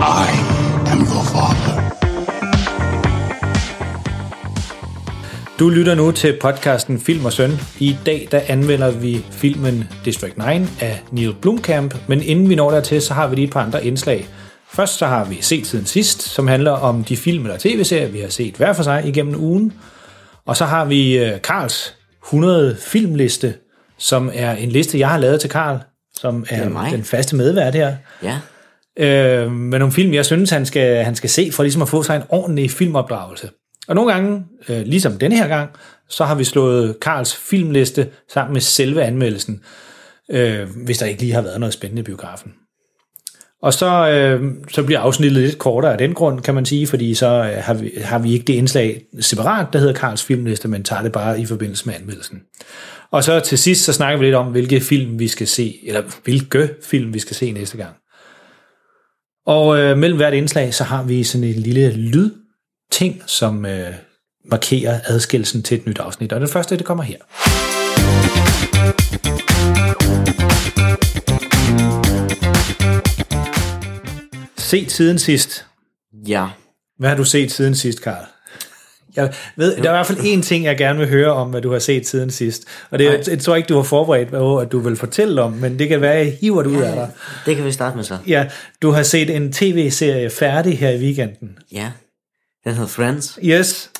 I am your father. Du lytter nu til podcasten Film og Søn. I dag der anmelder vi filmen District 9 af Neil Blomkamp, men inden vi når dertil, så har vi lige et par andre indslag. Først så har vi set siden sidst, som handler om de film eller tv-serier, vi har set hver for sig igennem ugen. Og så har vi øh, Karls 100 filmliste, som er en liste, jeg har lavet til Karl, som er, mig. den faste medvært her. Ja øh, med nogle film, jeg synes, han skal, han skal se, for ligesom at få sig en ordentlig filmopdragelse. Og nogle gange, øh, ligesom denne her gang, så har vi slået Karls filmliste sammen med selve anmeldelsen, øh, hvis der ikke lige har været noget spændende i biografen. Og så, øh, så bliver afsnittet lidt kortere af den grund, kan man sige, fordi så øh, har, vi, har vi ikke det indslag separat, der hedder Karls filmliste, men tager det bare i forbindelse med anmeldelsen. Og så til sidst, så snakker vi lidt om, hvilke film vi skal se, eller hvilke film vi skal se næste gang. Og øh, mellem hvert indslag, så har vi sådan en lille lydting, som øh, markerer adskillelsen til et nyt afsnit. Og den første, det kommer her. Set siden sidst. Ja. Hvad har du set siden sidst, Karl? Jeg ved, der er i hvert fald én ting, jeg gerne vil høre om, hvad du har set siden sidst. Og det er, Nej. jeg tror ikke, du har forberedt på, at du vil fortælle om, men det kan være, at jeg hiver det ud af dig. Det kan vi starte med så. Ja, du har set en tv-serie færdig her i weekenden. Ja. Den hedder Friends. Yes.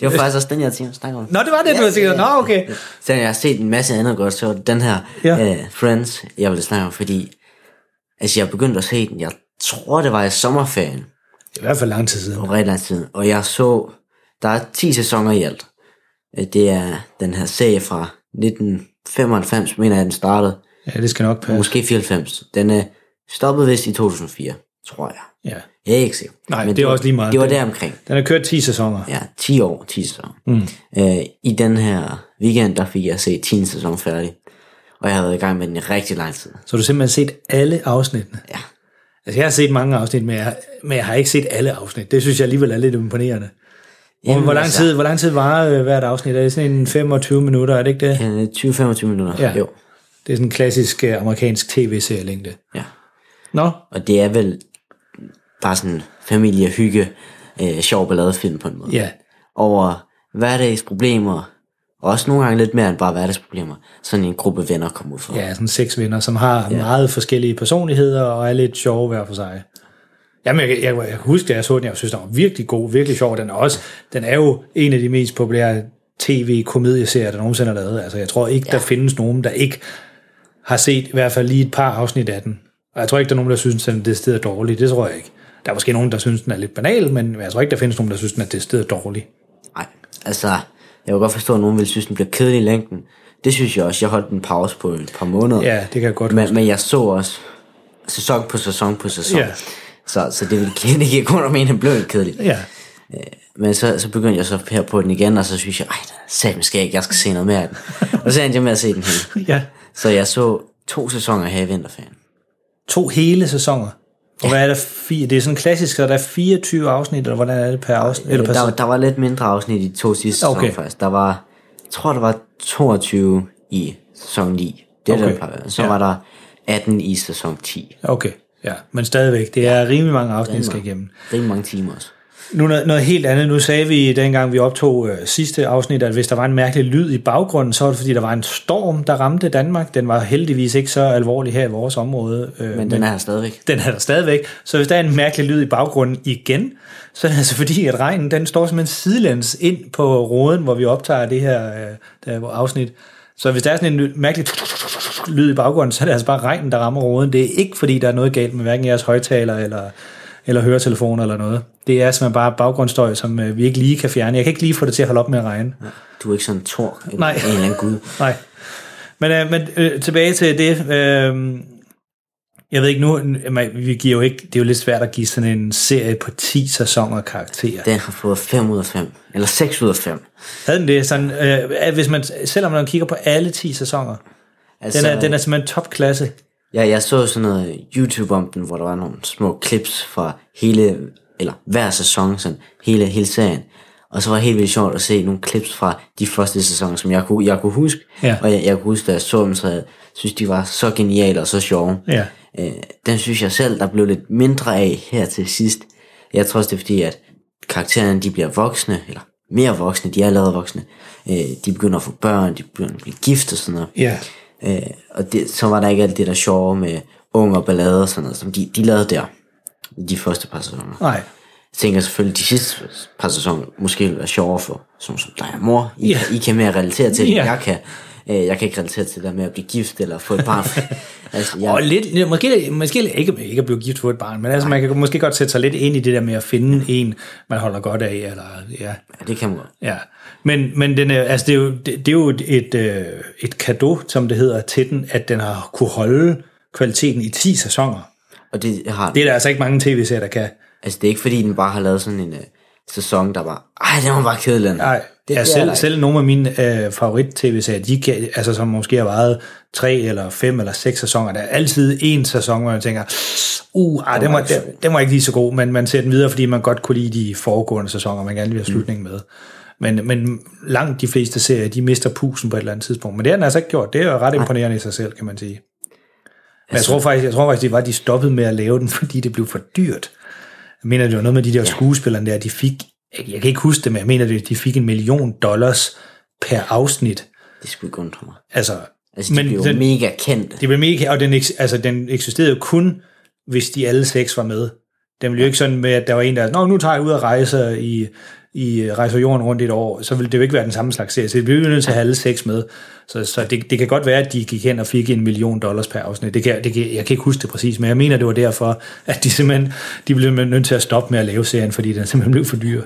Det var faktisk også den, jeg tænkte snakke om. Nå, det var det, du har set. Nå, okay. Så jeg har set en masse andet godt, så den her Ja. ja. uh, Friends, jeg ville snakke om, fordi altså, jeg begyndte at se den, jeg tror, det var i sommerferien, Det er i hvert fald lang tid siden. for rigtig lang tid, og jeg så, der er 10 sæsoner i alt. Øh, Det er den her serie fra 1995, mener jeg, den startede. Ja, det skal nok passe. Måske 94. Den er stoppet vist i 2004, tror jeg. Ja. Jeg er ikke sikker. Nej, det er det var, også lige meget. Det var der omkring. Den har kørt 10 sæsoner. Ja, 10 år, 10 sæsoner. Mm. Øh, I den her weekend, der fik jeg set 10. sæson færdig. Og jeg har været i gang med den i rigtig lang tid. Så du har simpelthen set alle afsnittene? Ja. Altså, jeg har set mange afsnit, men jeg, men jeg har ikke set alle afsnit. Det synes jeg alligevel er lidt imponerende. Hvor, Jamen, hvor, lang altså- tid, hvor lang tid varer øh, hvert afsnit? Er det sådan en 25 minutter, er det ikke det? Øh, 20-25 minutter. Ja. Jo. Det er sådan en klassisk øh, amerikansk tv-serie-længde. Ja. Nå, Og det er vel bare sådan familiehygge, øh, sjov balladefilm på en måde. ja. Over hverdagsproblemer, og også nogle gange lidt mere end bare hverdagsproblemer. Sådan en gruppe venner kommer ud for. Ja, sådan seks venner, som har ja. meget forskellige personligheder og er lidt sjove hver for sig. Jamen, jeg, jeg, jeg, jeg kan huske, da jeg så den, jeg synes, den var virkelig god, virkelig sjov. Den er, også, den er jo en af de mest populære tv-komedieserier, der nogensinde er lavet. Altså, jeg tror ikke, ja. der findes nogen, der ikke har set i hvert fald lige et par afsnit af den. Og jeg tror ikke, der er nogen, der synes, den er decideret dårlig. Det tror jeg ikke. Der er måske nogen, der synes, den er lidt banal, men jeg tror ikke, der findes nogen, der synes, den er decideret dårlig. Nej, altså, jeg kan godt forstå, at nogen vil synes, den bliver kedelig i længden. Det synes jeg også. Jeg holdt en pause på et par måneder. Ja, det kan jeg godt men, huske. men jeg så også sæson på sæson på sæson. Ja. Så, så det ville giver kun mene, at den blev lidt kedelig. Ja, Men så, så begyndte jeg så her på den igen, og så synes jeg, ej, satme skal jeg ikke, jeg skal se noget mere af den. og så endte jeg med at se den hele. ja. Så jeg så to sæsoner her i vinterferien. To hele sæsoner. Og hvad er der? Fire? Det er sådan klassisk, så der er 24 afsnit, eller hvordan er det per afsnit? Eller per Der, der var lidt mindre afsnit i de to sidste sæsoner Okay. faktisk. Der var, jeg tror, der var 22 i sæson 9. Det er okay. Der. Så Ja. var der 18 i sæson 10. Okay, ja. Men stadigvæk, det er rimelig mange afsnit, jeg skal igennem. Rimelig mange timer også. Nu noget, noget helt andet. Nu sagde vi, dengang vi optog øh, sidste afsnit, at hvis der var en mærkelig lyd i baggrunden, så var det fordi, der var en storm, der ramte Danmark. Den var heldigvis ikke så alvorlig her i vores område. Øh, Men den er her stadigvæk. den er der stadigvæk. Så hvis der er en mærkelig lyd i baggrunden igen, så er det altså fordi, at regnen den står simpelthen sidelæns ind på roden, hvor vi optager det her, øh, det her afsnit. Så hvis der er sådan en mærkelig lyd i baggrunden, så er det altså bare regnen, der rammer roden. Det er ikke fordi, der er noget galt med hverken jeres højtaler eller, eller høretelefoner eller noget. Det er simpelthen bare baggrundsstøj, som øh, vi ikke lige kan fjerne. Jeg kan ikke lige få det til at holde op med at regne. Du er ikke sådan en tor, en, Nej. en eller anden gud. Nej. Men, øh, men øh, tilbage til det. Øh, Jeg ved ikke nu, man- vi giver jo ikke, det er jo lidt svært at give sådan en serie på 10 sæsoner karakter. Den har fået 5 ud af 5. Eller 6 ud af 5. Havde den det sådan, øh, hvis man, selvom man kigger på alle 10 sæsoner, Altså, den er, den er simpelthen topklasse. Ja, jeg så sådan noget YouTube om den, hvor der var nogle små clips fra hele, eller hver sæson, sådan hele, hele serien. Og så var det helt vildt sjovt at se nogle clips fra de første sæsoner, som jeg kunne, jeg kunne huske. Ja. Og jeg, jeg kunne huske, da jeg så dem, så jeg synes, de var så geniale og så sjove. Ja. Øh, den synes jeg selv, der blev lidt mindre af her til sidst. Jeg tror også, det er fordi, at karaktererne de bliver voksne, eller mere voksne, de er allerede voksne. Øh, de begynder at få børn, de begynder at blive gift og sådan noget. Ja. Øh, og det, så var der ikke alt det der sjove med unge og ballade og sådan noget, som de, de lavede der. De første par sæsoner. Nej. Jeg tænker selvfølgelig, de sidste par sæsoner måske vil være sjovere for sådan som dig og mor. I, Ja. I kan mere relatere til Ja. end jeg kan. Øh, jeg kan ikke relatere til det der med at blive gift eller få et barn. altså, jeg, Og lidt, måske, måske ikke, ikke at blive gift for et barn, men altså, man kan måske godt sætte sig lidt ind i det der med at finde en, man holder godt af, eller ja, ja, det kan man godt. ja. Men, men den er, altså, det, er jo, det, det er jo et, et, øh, et kado, som det hedder, til den, at den har kunne holde kvaliteten i 10 sæsoner. Og det har Det er der altså ikke mange tv-serier, der kan. Altså, det er ikke fordi, den bare har lavet sådan en uh, sæson, der bare, ej, den var bare kedelig. Nej, det, ja, selv, selv nogle af mine øh, favorit-tv-serier, de kan, altså, som måske har været tre eller fem eller seks sæsoner, der er altid en sæson, hvor man tænker, uh, ah, den, var, den, den var ikke lige så god, men man ser den videre, fordi man godt kunne lide de foregående sæsoner, man gerne vil have slutningen med. Men, men langt de fleste serier, de mister pusen på et eller andet tidspunkt. Men det har den altså ikke gjort. Det er jo ret imponerende i sig selv, kan man sige. Men jeg tror faktisk, jeg tror faktisk, det var, at de stoppede med at lave den, fordi det blev for dyrt. Jeg mener, det var noget med de der skuespillere der, de fik, jeg, jeg kan ikke huske det, men jeg mener, det, de fik en million dollars per afsnit. Det skulle ikke undre mig. Altså, Altså, de men blev den, mega kendte. det blev mega, og den, altså, den eksisterede jo kun, hvis de alle seks var med. Den ville jo ikke sådan med, at der var en, der, Nå, nu tager jeg ud og rejser i, i rejser jorden rundt i et år, så ville det jo ikke være den samme slags serie, så det blev jo nødt til at have alle seks med. Så, så det, det, kan godt være, at de gik hen og fik en million dollars per afsnit. Det kan, det kan, jeg kan ikke huske det præcis, men jeg mener, det var derfor, at de simpelthen de blev nødt til at stoppe med at lave serien, fordi den simpelthen blev for dyr.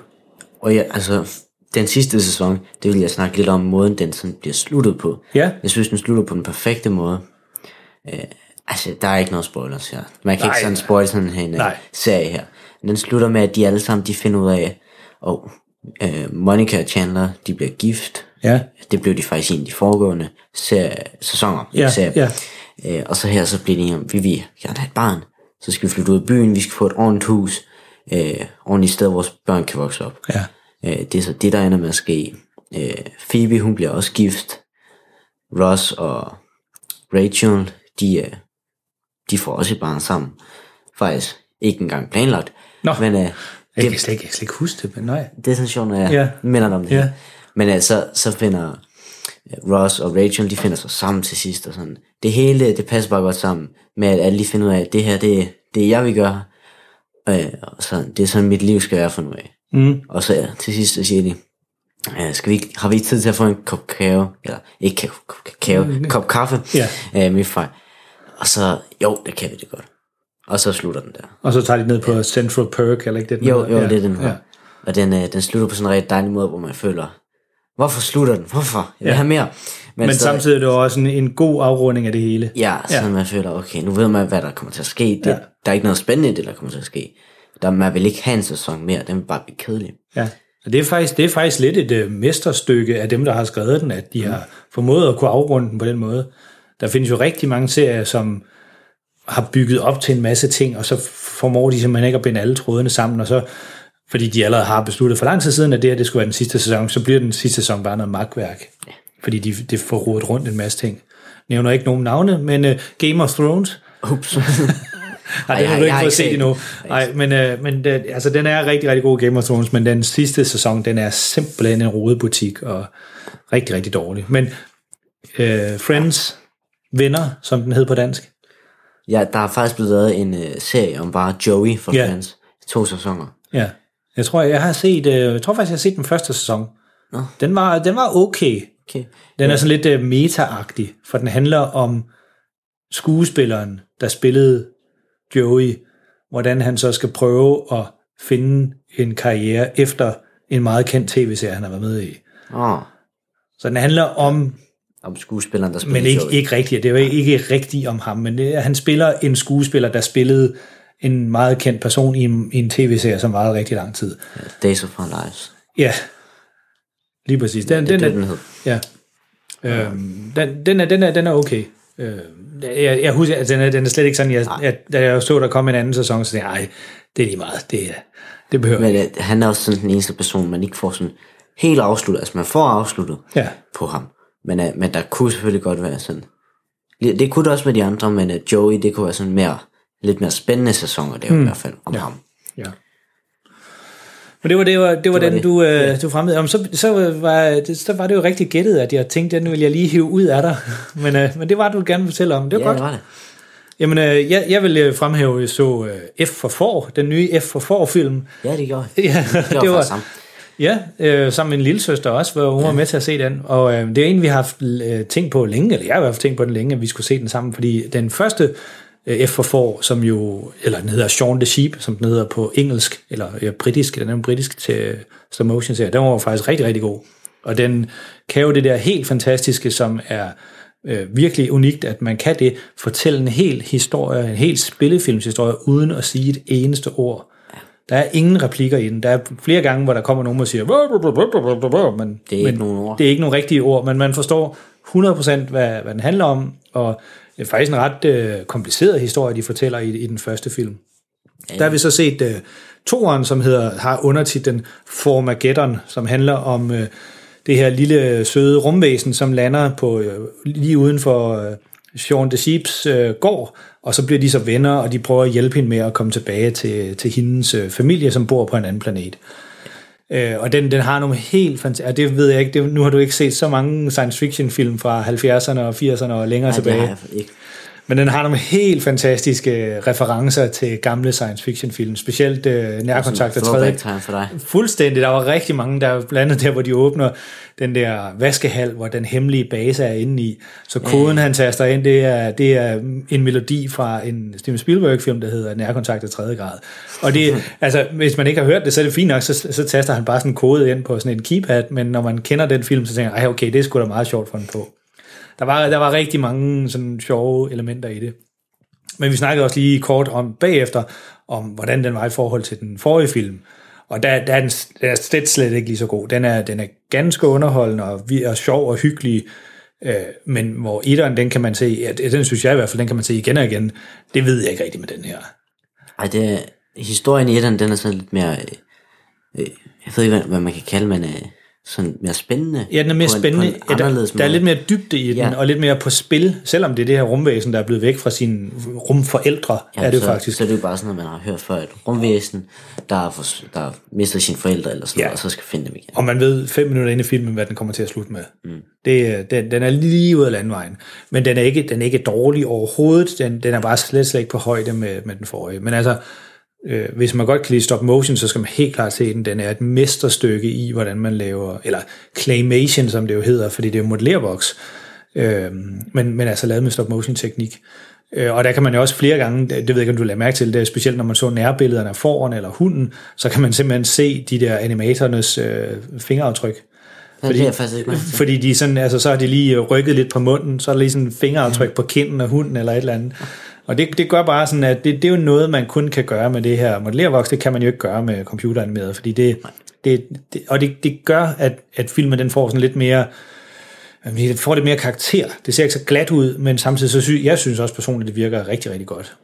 Og ja, altså, den sidste sæson, det vil jeg snakke lidt om, måden den sådan bliver sluttet på. Ja. Jeg synes, den slutter på den perfekte måde. Øh, altså, der er ikke noget spoilers her. Man kan Nej. ikke sådan spoil sådan en uh, Nej. serie her. Den slutter med, at de alle sammen, de finder ud af, og øh, Monica og Chandler, de bliver gift. Ja. Det blev de faktisk i de foregående serie, sæsoner. Ja, serie. ja. Øh, og så her, så bliver de enige om, vi vil gerne have et barn. Så skal vi flytte ud af byen, vi skal få et ordentligt hus. Øh, ordentligt sted, hvor vores børn kan vokse op. Ja. Øh, det er så det, der ender med at ske. Øh, Phoebe, hun bliver også gift. Ross og Rachel, de, øh, de får også et barn sammen. Faktisk ikke engang planlagt. Nå. Men øh, Jeg kan det, slet ikke, jeg kan slet ikke huske det, men nej. det er sådan sjovt, når jeg Ja. minder dig om det. Ja. Men øh, så, så finder øh, Ross og Rachel, de finder sig sammen til sidst. Og sådan. Det hele, det passer bare godt sammen med, at alle de finder ud af, at det her, det, det er jeg vil gøre. Øh, og så, det er sådan, mit liv skal være for nu af. Mm. Og så ja, til sidst så siger de, øh, skal vi, har vi ikke tid til at få en kop kakao? Eller ikke kakao, kop kakao, kop kaffe? Ja. Øh, min far. Og så, jo, det kan vi det godt. Og så slutter den der. Og så tager de ned på Central Perk, eller ikke det? den Jo, jo, det er den her. Ja. Ja. Og den, øh, den slutter på sådan en rigtig dejlig måde, hvor man føler, hvorfor slutter den? Hvorfor? Jeg vil Ja. have mere. Men så, samtidig er det også en, en god afrunding af det hele. Ja, så Ja. man føler, okay, nu ved man, hvad der kommer til at ske. Det, Ja. Der er ikke noget spændende i det, der kommer til at ske. Der, man vil ikke have en sæson mere, den vil bare blive kedelig. Ja. Og det er faktisk, det er faktisk lidt et øh, mesterstykke af dem, der har skrevet den, at de har formået at kunne afrunde den på den måde. Der findes jo rigtig mange serier, som har bygget op til en masse ting, og så formår de simpelthen ikke at binde alle trådene sammen, og så, fordi de allerede har besluttet for lang tid siden, at det her det skulle være den sidste sæson, så bliver den sidste sæson bare noget magtværk. Fordi de, det får rodet rundt en masse ting. Jeg nævner ikke nogen navne, men uh, Game of Thrones, Ups. Nej, Ej, det har du ikke fået set endnu. Nej, men, øh, men det, altså, den er rigtig, rigtig god Game of Thrones, men den sidste sæson, den er simpelthen en rodebutik, og rigtig, rigtig dårlig. Men øh, Friends, Venner, som den hed på dansk. ja, der er faktisk blevet lavet en uh, serie om bare Joey for Ja. Friends. To sæsoner. Ja. Jeg tror, jeg har set, øh, jeg tror faktisk, jeg har set den første sæson. Nå. Den var, den var okay. Okay. Den er sådan lidt øh, meta-agtig, for den handler om skuespilleren, der spillede Joey, hvordan han så skal prøve at finde en karriere efter en meget kendt tv-serie, han har været med i. Åh, Så den handler om om skuespilleren, der spiller Men ikke, ikke rigtigt. Det jo ikke rigtigt om ham, men det, er- han spiller en skuespiller, der spillede en meget kendt person i en, i en tv-serie, som varede rigtig lang tid. Days of Our Lives. Ja, lige præcis. Den, Det er den, det, er, den hed. ja. Øhm, den, den, er, den, er, den er okay. Øh, jeg, jeg husker, at den er, den er slet ikke sådan, jeg, jeg, da jeg så, der kom en anden sæson, så tænkte jeg, ej, det er lige meget. Det, er- det behøver Men øh, han er også sådan den eneste person, man ikke får sådan helt afsluttet. Altså man får afsluttet Ja. på ham. Men, øh, men der kunne selvfølgelig godt være sådan... Det det kunne det også med de andre, men øh, Joey, det kunne være sådan mere, lidt mere spændende sæsoner, det er mm. i hvert fald om ja. ham. Ja. Men det var, det var, det var var den, det. du, øh, du fremmed. Jamen, så, så, var, det, så var det jo rigtig gættet, at jeg tænkte, den vil jeg lige hive ud af dig. Men, øh, men det var, du gerne fortælle om. Det var Ja, godt. det var det. Jamen, øh, jeg, jeg vil øh, fremhæve, jeg så øh, F for for, den nye F for for film. Ja, det gjorde jeg. Ja, Det var, det var sammen. Ja, øh, sammen med en lille søster også, hvor hun ja. var med til at se den. Og øh, det er en, vi har haft øh, tænkt på længe, eller jeg har i hvert fald tænkt på den længe, at vi skulle se den sammen, fordi den første øh, F for for, som jo, eller den hedder Shaun the Sheep, som den hedder på engelsk, eller ja, britisk, den er en britisk til stop motion serie, den var faktisk rigtig, rigtig god. Og den kan jo det der helt fantastiske, som er øh, virkelig unikt, at man kan det, fortælle en hel historie, en hel spillefilmshistorie, uden at sige et eneste ord. Der er ingen replikker i den. Der er flere gange, hvor der kommer nogen og siger, men, Det er ikke men nogen ord. Det er ikke nogen rigtige ord, men man forstår 100% hvad, hvad den handler om, og det er faktisk en ret øh, kompliceret historie, de fortæller i, i den første film. Ja. Der har vi så set øh, toeren, som hedder, har undertitlen Formageddon, som handler om øh, det her lille søde rumvæsen, som lander på øh, lige uden for øh, Shaun the Sheeps øh, gård, og så bliver de så venner, og de prøver at hjælpe hende med at komme tilbage til, til hendes øh, familie, som bor på en anden planet. Øh, og den, den har nogle helt fantastiske... Det ved jeg ikke, det, nu har du ikke set så mange science fiction film fra 70'erne og 80'erne og længere det tilbage. har jeg ikke. Men den har nogle helt fantastiske referencer til gamle science fiction film, specielt øh, nærkontakt og tredje. For dig. Fuldstændig. Der var rigtig mange, der blandt andet der, hvor de åbner den der vaskehal, hvor den hemmelige base er inde i. Så koden, han taster ind, det er, det er en melodi fra en Steven Spielberg-film, der hedder Nærkontakt af tredje grad. Og det, altså, hvis man ikke har hørt det, så er det fint nok, så, så taster han bare sådan en kode ind på sådan en keypad, men når man kender den film, så tænker jeg, "Ej, okay, det er sgu da meget sjovt for den på. Der var, der var rigtig mange sådan sjove elementer i det. Men vi snakkede også lige kort om bagefter, om hvordan den var i forhold til den forrige film. Og der, der er den, den er slet, slet ikke lige så god. Den er, den er ganske underholdende og, vi er sjov og hyggelig. Øh, men hvor etteren, den kan man se, ja, den synes jeg i hvert fald, den kan man se igen og igen. Det ved jeg ikke rigtigt med den her. Ej, det historien i den, den er sådan lidt mere, øh, øh, jeg ved ikke, hvad, hvad man kan kalde, men øh, sådan mere spændende. Ja, den er mere på en, spændende. På en Ja, der, der er lidt mere dybde i den, Ja. og lidt mere på spil, selvom det er det her rumvæsen, der er blevet væk fra sine rumforældre, ja, er det så, faktisk. Så er det jo bare sådan noget, man har hørt før, et rumvæsen, der for, der har mistet sine forældre eller sådan Ja. noget, og så skal finde dem igen. Og man ved fem minutter inde i filmen, hvad den kommer til at slutte med. Mm. Det, er- den, den er lige ud af landvejen. Men den er ikke, den er ikke dårlig overhovedet. Den, den er bare slet, slet ikke på højde med, med den forrige. Men altså, øh, hvis man godt kan lide stop motion, så skal man helt klart se den. Den er et mesterstykke i, hvordan man laver, eller claymation, som det jo hedder, fordi det er jo modellervoks. Øh, men, men altså lavet med stop motion teknik. Øh, Og der kan man jo også flere gange, det ved jeg ikke, om du lader mærke til det, specielt når man så nærbillederne af foran eller hunden, så kan man simpelthen se de der animatornes øh, fingeraftryk. Fordi, det er faktisk ikke. Fordi de sådan, altså, så har de lige rykket lidt på munden, så er der lige sådan fingeraftryk på kinden af hunden eller et eller andet. Og det, det gør bare sådan, at det, det er jo noget, man kun kan gøre med det her modellervoks. Det kan man jo ikke gøre med computeranimeret, fordi det, det, det og det, det gør, at, at filmen den får sådan lidt mere, det får lidt mere karakter. Det ser ikke så glat ud, men samtidig så synes jeg synes også personligt, det virker rigtig, rigtig godt.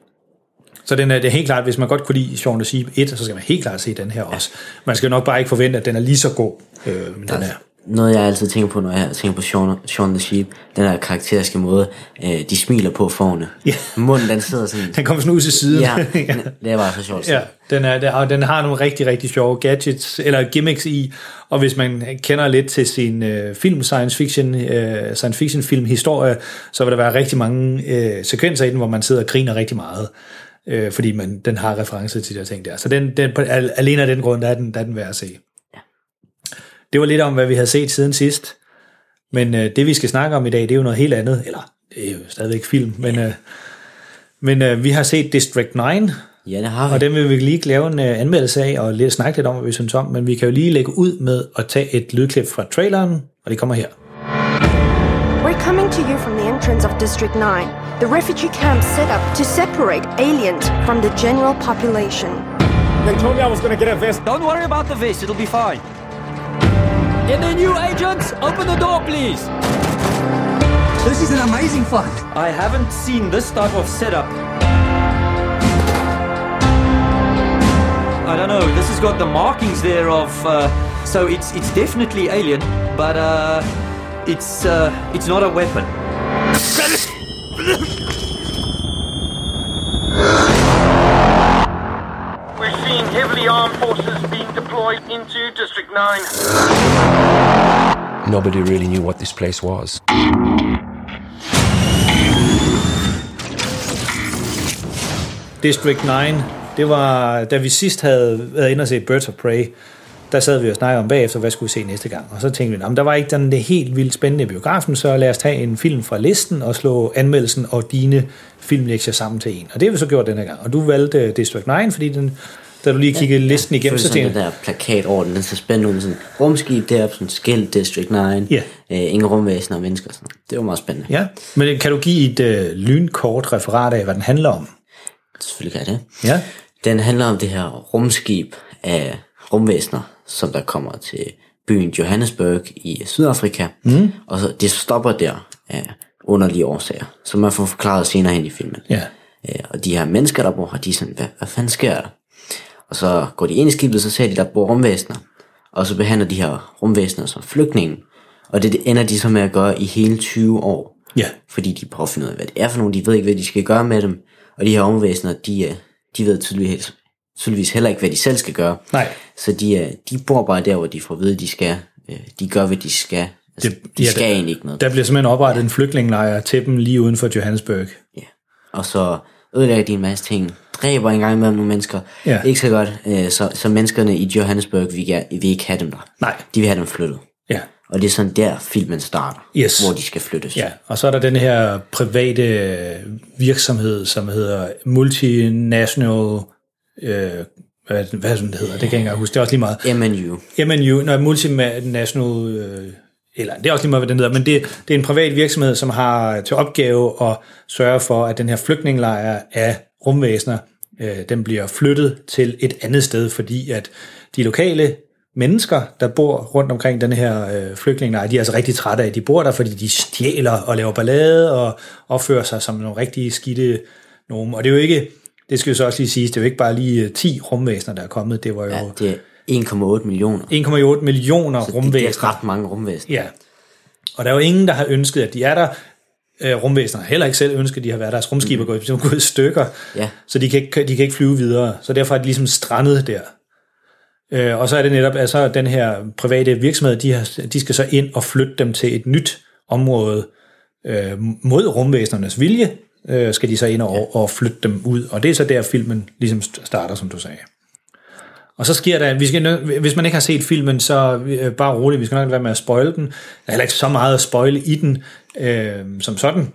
Så den er, det er helt klart, hvis man godt kunne lide Shaun the Sheep 1, så skal man helt klart se den her også. Man skal nok bare ikke forvente, at den er lige så god, øh, men den er. Noget jeg altid tænker på, når jeg tænker på Shaun, Shaun the Sheep, den der karakteriske måde, øh, de smiler på forne. Ja. Munden den sidder sådan, Den kommer sådan ud til siden. ja, det er bare så sjovt. Ja, den, er, den, og den har nogle rigtig, rigtig sjove gadgets, eller gimmicks i, og hvis man kender lidt til sin øh, film, science fiction, øh, science fiction film historie, så vil der være rigtig mange øh, sekvenser i den, hvor man sidder og griner rigtig meget, øh, fordi man, den har referencer til de her ting der. Så den, den, alene af den grund, der er den, der er den værd at se. Det var lidt om, hvad vi havde set siden sidst, men øh, det vi skal snakke om i dag, det er jo noget helt andet, eller det er jo stadigvæk film, men, øh, men øh, vi har set District 9, Ja, det har vi. og den vil vi lige lave en uh, anmeldelse af, og lidt snakke lidt om, hvad vi synes om, men vi kan jo lige lægge ud med at tage et lydklip fra traileren, og det kommer her. We're coming to you from the entrance of District 9, the refugee camp set up to separate aliens from the general population. They told me I was gonna get a vest. Don't worry about the vest, it'll be fine. Any new agents? Open the door, please. This is an amazing find. I haven't seen this type of setup. I don't know. This has got the markings there of, uh, so it's it's definitely alien, but uh, it's uh, it's not a weapon. Heavily armed forces being deployed into District 9. Nobody really knew what this place was. District 9, det var, da vi sidst havde været inde og set Birds of Prey, der sad vi og snakkede om bagefter, hvad skulle vi se næste gang. Og så tænkte vi, at der var ikke den det helt vildt spændende biografen, så lad os tage en film fra listen og slå anmeldelsen og dine filmlektier sammen til en. Og det har vi så gjort denne gang. Og du valgte District 9, fordi den, da du lige kiggede ja, listen igennem, så sådan tænkte den der plakat over den, den så spændende ud med sådan rumskib deroppe, sådan skilt District 9, Ja. øh, ingen rumvæsener og mennesker. Sådan. Det var meget spændende. Ja, men kan du give et øh, lynkort referat af, hvad den handler om? Selvfølgelig kan jeg det. Ja. Den handler om det her rumskib af rumvæsener, som der kommer til byen Johannesburg i Sydafrika. Mm. Og så, det stopper der af underlige årsager, som man får forklaret senere hen i filmen. Ja. Øh, og de her mennesker, der bor her, de er sådan, hvad, hvad fanden sker der? Og så går de ind i skibet, så ser de, der bor rumvæsener. Og så behandler de her rumvæsener som flygtninge. Og det, det ender de så med at gøre i hele 20 år. Ja. Fordi de prøver at finde ud af, hvad det er for nogle. De ved ikke, hvad de skal gøre med dem. Og de her rumvæsener, de, øh, de ved tydeligvis, tydeligvis heller ikke, hvad de selv skal gøre. Nej. Så de, øh, de bor bare der, hvor de får at vide, de skal. Øh, De gør, hvad de skal. Altså, det, de ja, skal der- egentlig ikke noget. Der bliver simpelthen oprettet en flygtningelejr til dem lige uden for Johannesburg. Og så ødelægger de en masse ting. Dræber en gang imellem nogle mennesker. Ja. Ikke så godt. Øh, Så, så menneskerne i Johannesburg vil, vil ikke have dem der. Nej. De vil have dem flyttet. Ja. Og det er sådan der filmen starter. Yes. Hvor de skal flyttes. Ja, og så er der den her private virksomhed, som hedder Multinational... Øh, hvad, hvad det, den hedder? Det kan jeg ikke engang huske. Det er også lige meget. MNU. MNU, nej, Multinational... Øh, eller det er også lige meget, hvad den hedder, men det, det er en privat virksomhed, som har til opgave at sørge for, at den her flygtningelejr af rumvæsener, øh, den bliver flyttet til et andet sted, fordi at de lokale mennesker, der bor rundt omkring den her øh, flygtningelejr, de er altså rigtig trætte af, at de bor der, fordi de stjæler og laver ballade og opfører sig som nogle rigtig skidte nogen. Og det er jo ikke, det skal jo så også lige siges, det er jo ikke bare lige øh, 10 rumvæsener, der er kommet, det var jo Ja, det er 1,8 millioner. 1,8 millioner Så det, rumvæsener. det er ret mange rumvæsener. Ja. Og der er jo ingen, der har ønsket, at de er der. Øh, rumvæsener heller ikke selv ønsket, at de har været deres rumskib er gået, mm. gået i stykker. Ja. Så de kan, ikke, de kan ikke flyve videre. Så derfor er de ligesom strandet der. Øh, og så er det netop, altså den her private virksomhed, de, har, de skal så ind og flytte dem til et nyt område øh, mod rumvæsenernes vilje, øh, skal de så ind og, og flytte dem ud. Og det er så der, filmen ligesom starter, som du sagde. Og så sker der, vi skal, hvis man ikke har set filmen, så øh, bare roligt, vi skal nok være med at spoile den. Der er heller ikke så meget at spoile i den øh, som sådan.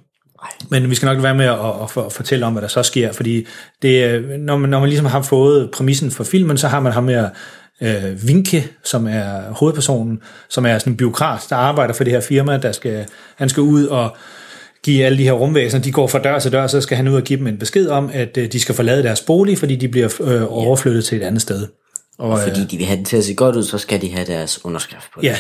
Men vi skal nok være med at, at, at fortælle om, hvad der så sker, fordi det, øh, når, man, når man ligesom har fået præmissen for filmen, så har man ham her øh, Vinke, som er hovedpersonen, som er sådan en byråkrat, der arbejder for det her firma, der skal, han skal ud og give alle de her rumvæsener, de går fra dør til dør, så skal han ud og give dem en besked om, at øh, de skal forlade deres bolig, fordi de bliver øh, overflyttet til et andet sted. Og øh, fordi de vil have det til at se godt ud, så skal de have deres underskrift på det. Ja,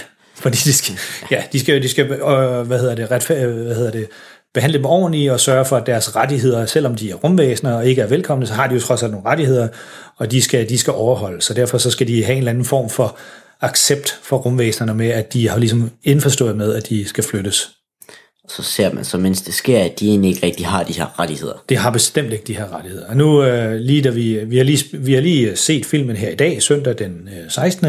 fordi de skal, ja, de skal, de skal øh, hvad hedder det, retfærd, hvad hedder det, behandle dem ordentligt og sørge for, at deres rettigheder, selvom de er rumvæsener og ikke er velkomne, så har de jo trods alt nogle rettigheder, og de skal, de skal overholde. Så derfor så skal de have en eller anden form for accept for rumvæsenerne med, at de har ligesom indforstået med, at de skal flyttes. Så ser man så, mens det sker, at de egentlig ikke rigtig har de her rettigheder. Det har bestemt ikke de her rettigheder. Og nu, øh, lige da vi, vi, har lige, vi har lige set filmen her i dag, søndag den øh, 16.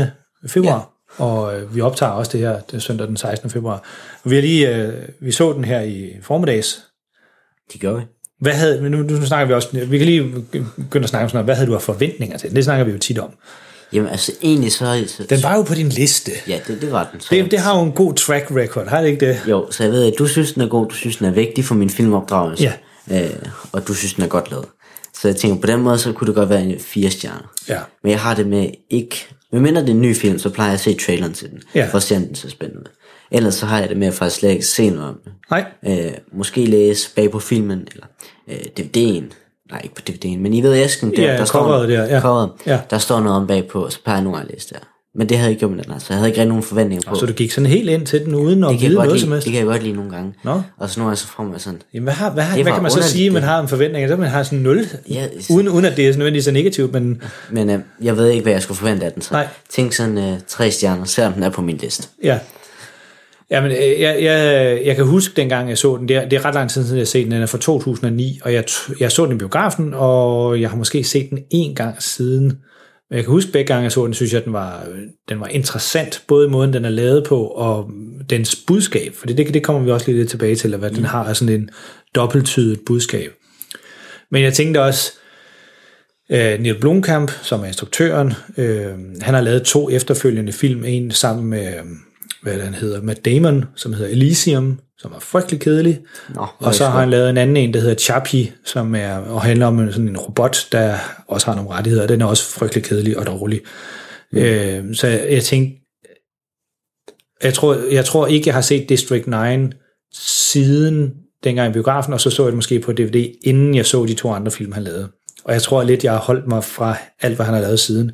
februar, ja. Og øh, vi optager også det her det søndag den 16. februar. Og vi, har lige, øh, vi så den her i formiddags. Det gør vi. Hvad havde, men nu, nu snakker vi også, vi kan lige begynde at snakke om sådan noget, hvad havde du af forventninger til? Det snakker vi jo tit om. Jamen altså egentlig så... så Den var jo på din liste. Ja, det, det var den. Så Det, det har jo en god track record, har det ikke det? Jo, så jeg ved, at du synes, den er god, du synes, den er vigtig for min filmopdragelse. Ja. Øh, og du synes, den er godt lavet. Så jeg tænker, på den måde, så kunne det godt være en fire stjerner. Ja. Men jeg har det med ikke... Men mindre det er en ny film, så plejer jeg at se traileren til den. Ja. For at se, om den ser spændende. Ellers så har jeg det med at faktisk slet ikke se noget om det. Nej. Øh, måske læse bag på filmen, eller øh, DVD'en. Nej, ikke på DVD'en, men I ved æsken, der, Ja, der står, coveret der, ja. coveret, der står noget om bagpå, så plejer jeg nogle at læse der. Men det havde jeg ikke gjort med den her, så jeg havde ikke rigtig nogen forventninger på. Og så du gik sådan helt ind til den uden at jeg vide noget lide, som helst? det kan jeg godt lide nogle gange. Nå. Og så nogle gange så får man sådan, Jamen, hvad, har, hvad, har, hvad kan man så sige, man det. har en forventning? Så man har sådan 0, Ja, uden, uden at det er nødvendigvis så negativt, men men øh, jeg ved ikke, hvad jeg skulle forvente af den. Så Nej. tænk sådan øh, tre stjerner, selvom den er på min liste. ja. Jamen, øh, jeg, jeg, jeg kan huske dengang, jeg så den. Det er, det er ret lang tid siden, jeg har set den. Den er fra 2009, og jeg, jeg så den i biografen, og jeg har måske set den en gang siden. Men jeg kan huske begge gange, jeg så den, synes jeg, den var, den var interessant, både i måden, den er lavet på, og dens budskab. For det, det kommer vi også lidt tilbage til, at hvad den har sådan en dobbelttydigt budskab. Men jeg tænkte også, øh, Neil Blomkamp, som er instruktøren, øh, han har lavet to efterfølgende film. En sammen med, hvad han hedder, Matt Damon, som hedder Elysium, som er frygtelig kedelig. Nå, og så har han lavet en anden en, der hedder Chappie, som er, og handler om en- sådan en robot, der også har nogle rettigheder. Den er også frygtelig kedelig og dårlig. Mm. Øh, så jeg, jeg tænkte, jeg tror, jeg tror ikke, jeg har set District 9 siden dengang i biografen, og så så jeg det måske på DVD, inden jeg så de to andre film, han lavede. Og jeg tror lidt, jeg har holdt mig fra alt, hvad han har lavet siden.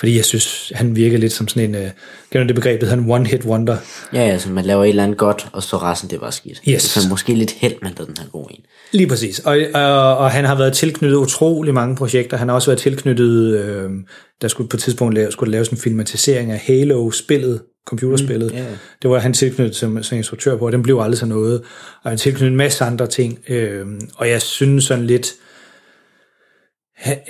Fordi jeg synes, han virker lidt som sådan en, øh, du det begreb, der hedder en one-hit wonder? Ja, altså man laver et eller andet godt, og så resten det var skidt. Yes. Så måske lidt held, man den her gode en. Lige præcis. Og, og, og han har været tilknyttet utrolig mange projekter. Han har også været tilknyttet, øh, der skulle på et tidspunkt lave, skulle laves en filmatisering af Halo-spillet, computerspillet. Mm, ja. Det var han tilknyttet som, som instruktør på, og den blev aldrig så noget. Og han tilknyttet en masse andre ting. Øh, og jeg synes sådan lidt, han-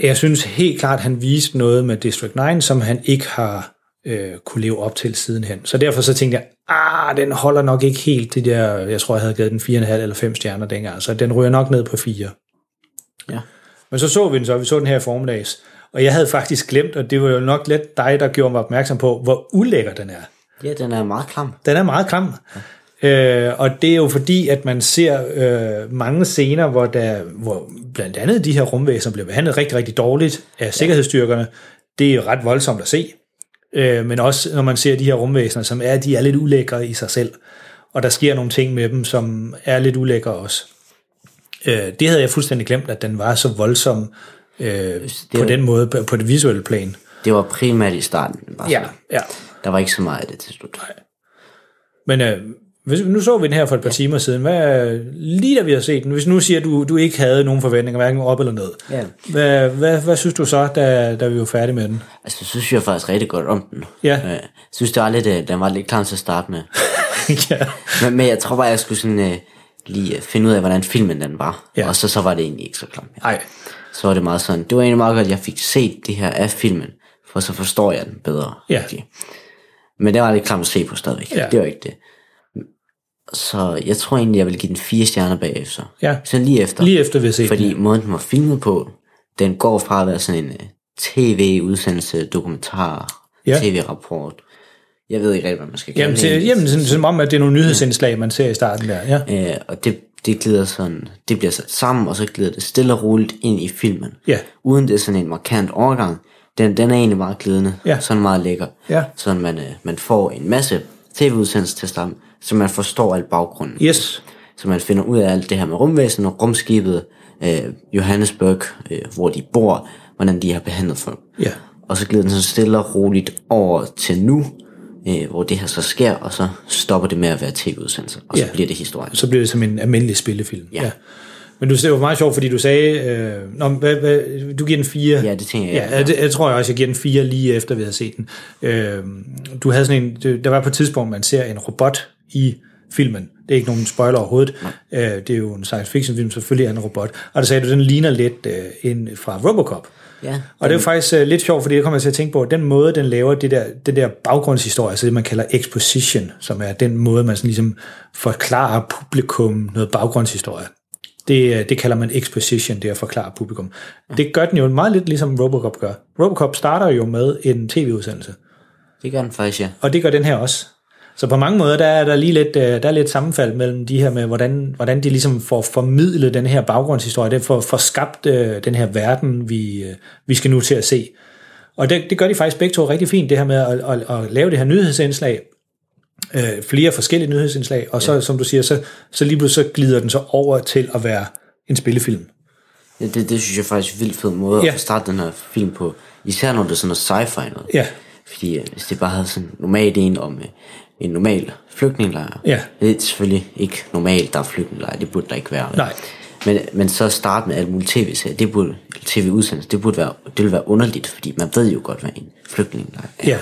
jeg synes helt klart, at han viste noget med District 9, som han ikke har øh, kunne leve op til sidenhen. Så derfor så tænkte jeg, ah, den holder nok ikke helt det der, jeg tror, jeg havde givet den 4,5 eller 5 stjerner dengang, så den ryger nok ned på 4. Ja. Men så så vi den så, vi så den her i formiddags, og jeg havde faktisk glemt, og det var jo nok lidt dig, der gjorde mig opmærksom på, hvor ulækker den er. Ja, den er meget klam. Den er meget klam. Øh, og det er jo fordi, at man ser øh, mange scener, hvor, der, hvor blandt andet de her rumvæsener bliver behandlet rigtig, rigtig dårligt af sikkerhedsstyrkerne. Det er jo ret voldsomt at se. Øh, men også når man ser de her rumvæsener, som er, de er lidt ulækre i sig selv. Og der sker nogle ting med dem, som er lidt ulækre også. Øh, det havde jeg fuldstændig glemt, at den var så voldsom øh, på var- den måde, på, på det visuelle plan. Det var primært i starten. Var Ja, sådan. ja. Der var ikke så meget af det til slut. Men øh, hvis, nu så vi den her for et par timer siden. Hvad, lige da vi har set den, hvis nu siger, du, du ikke havde nogen forventninger, hverken op eller ned. Ja. Hvad, hvad, hvad synes du så, da, da vi var færdige med den? Altså, jeg synes jeg faktisk rigtig godt om den. Ja. Øh, Jeg synes, det var lidt, øh, den var lidt klar til at starte med. ja. Men, men jeg tror bare, jeg skulle sådan, øh, lige øh, finde ud af, hvordan filmen den var. Ja. Og så, så var det egentlig ikke så klam. Nej. Så var det meget sådan, det var egentlig meget godt, at jeg fik set det her af filmen, for så forstår jeg den bedre. Ja. Men det var lidt klamt at se på stadigvæk. Ja. Det var ikke det. Så jeg tror egentlig, jeg vil give den fire stjerner bagefter. Ja. Så lige efter. Lige efter vi har set Fordi den. måden den var filmet på, den går fra at være sådan en øh, tv-udsendelse, dokumentar, Ja. tv-rapport. Jeg ved ikke rigtig, hvad man skal kalde Jamen, det. jamen sådan, som om, at det er nogle nyhedsindslag, man ser i starten der. Ja. Øh, og det, det glider sådan, det bliver sat sammen, og så glider det stille og roligt ind i filmen. Ja. Uden det er sådan en markant overgang. Den, den er egentlig meget glidende, Ja. sådan meget lækker. Ja. Så man, øh, man får en masse tv-udsendelser til starten, så man forstår alt baggrunden. Yes. Så man finder ud af alt det her med rumvæsen og rumskibet, øh, Johannesburg, øh, hvor de bor, hvordan de har behandlet folk. Ja. Og så glider den så stille og roligt over til nu, øh, hvor det her så sker, og så stopper det med at være tv-udsendelser, og så Ja. bliver det historien. Så bliver det som en almindelig spillefilm. Ja. Men du det var meget sjovt, fordi du sagde, øh, nå, hvad, hvad, du giver den fire. Ja, det tænker jeg, Ja, ja. det, jeg tror jeg også, jeg giver den fire lige efter, vi havde set den. Øh, du havde sådan en, der var på et tidspunkt, man ser en robot i filmen. Det er ikke nogen spoiler overhovedet. Øh, det er jo en science fiction film, selvfølgelig er en robot. Og der sagde du, den ligner lidt øh, en fra Robocop. Ja, Og det er jo faktisk uh, lidt sjovt, fordi det kommer jeg til at tænke på, at den måde, den laver det der, det der baggrundshistorie, altså det, man kalder exposition, som er den måde, man sådan ligesom forklarer publikum noget baggrundshistorie. Det, øh, det kalder man exposition, det at forklare publikum. Det gør den jo meget lidt ligesom Robocop gør. Robocop starter jo med en tv-udsendelse, Det gør den faktisk, ja. og det gør den her også. Så på mange måder, der er der lige lidt, øh, der er lidt sammenfald mellem de her med, hvordan, hvordan de ligesom får formidlet den her baggrundshistorie, det får, får skabt øh, den her verden, vi, øh, vi skal nu til at se. Og det, det gør de faktisk begge to rigtig fint, det her med at, at, at lave det her nyhedsindslag, øh, flere forskellige nyhedsindslag, og så, som du siger, så, så lige pludselig så glider den så over til at være en spillefilm. Ja, det, det synes jeg faktisk er en vildt fed måde Ja. at starte den her film på. Især når det er sådan noget sci-fi noget. Ja. Fordi hvis det bare havde sådan normalt en om en normal flygtningelejr. Ja. Det er selvfølgelig ikke normalt, der er flygtningelejr. Det burde der ikke være. Nej. Men, men så starte med alt muligt tv-serier, det burde, eller tv-udsendelse, det burde være, det ville være underligt, fordi man ved jo godt, hvad en flygtningelejr er. Ja.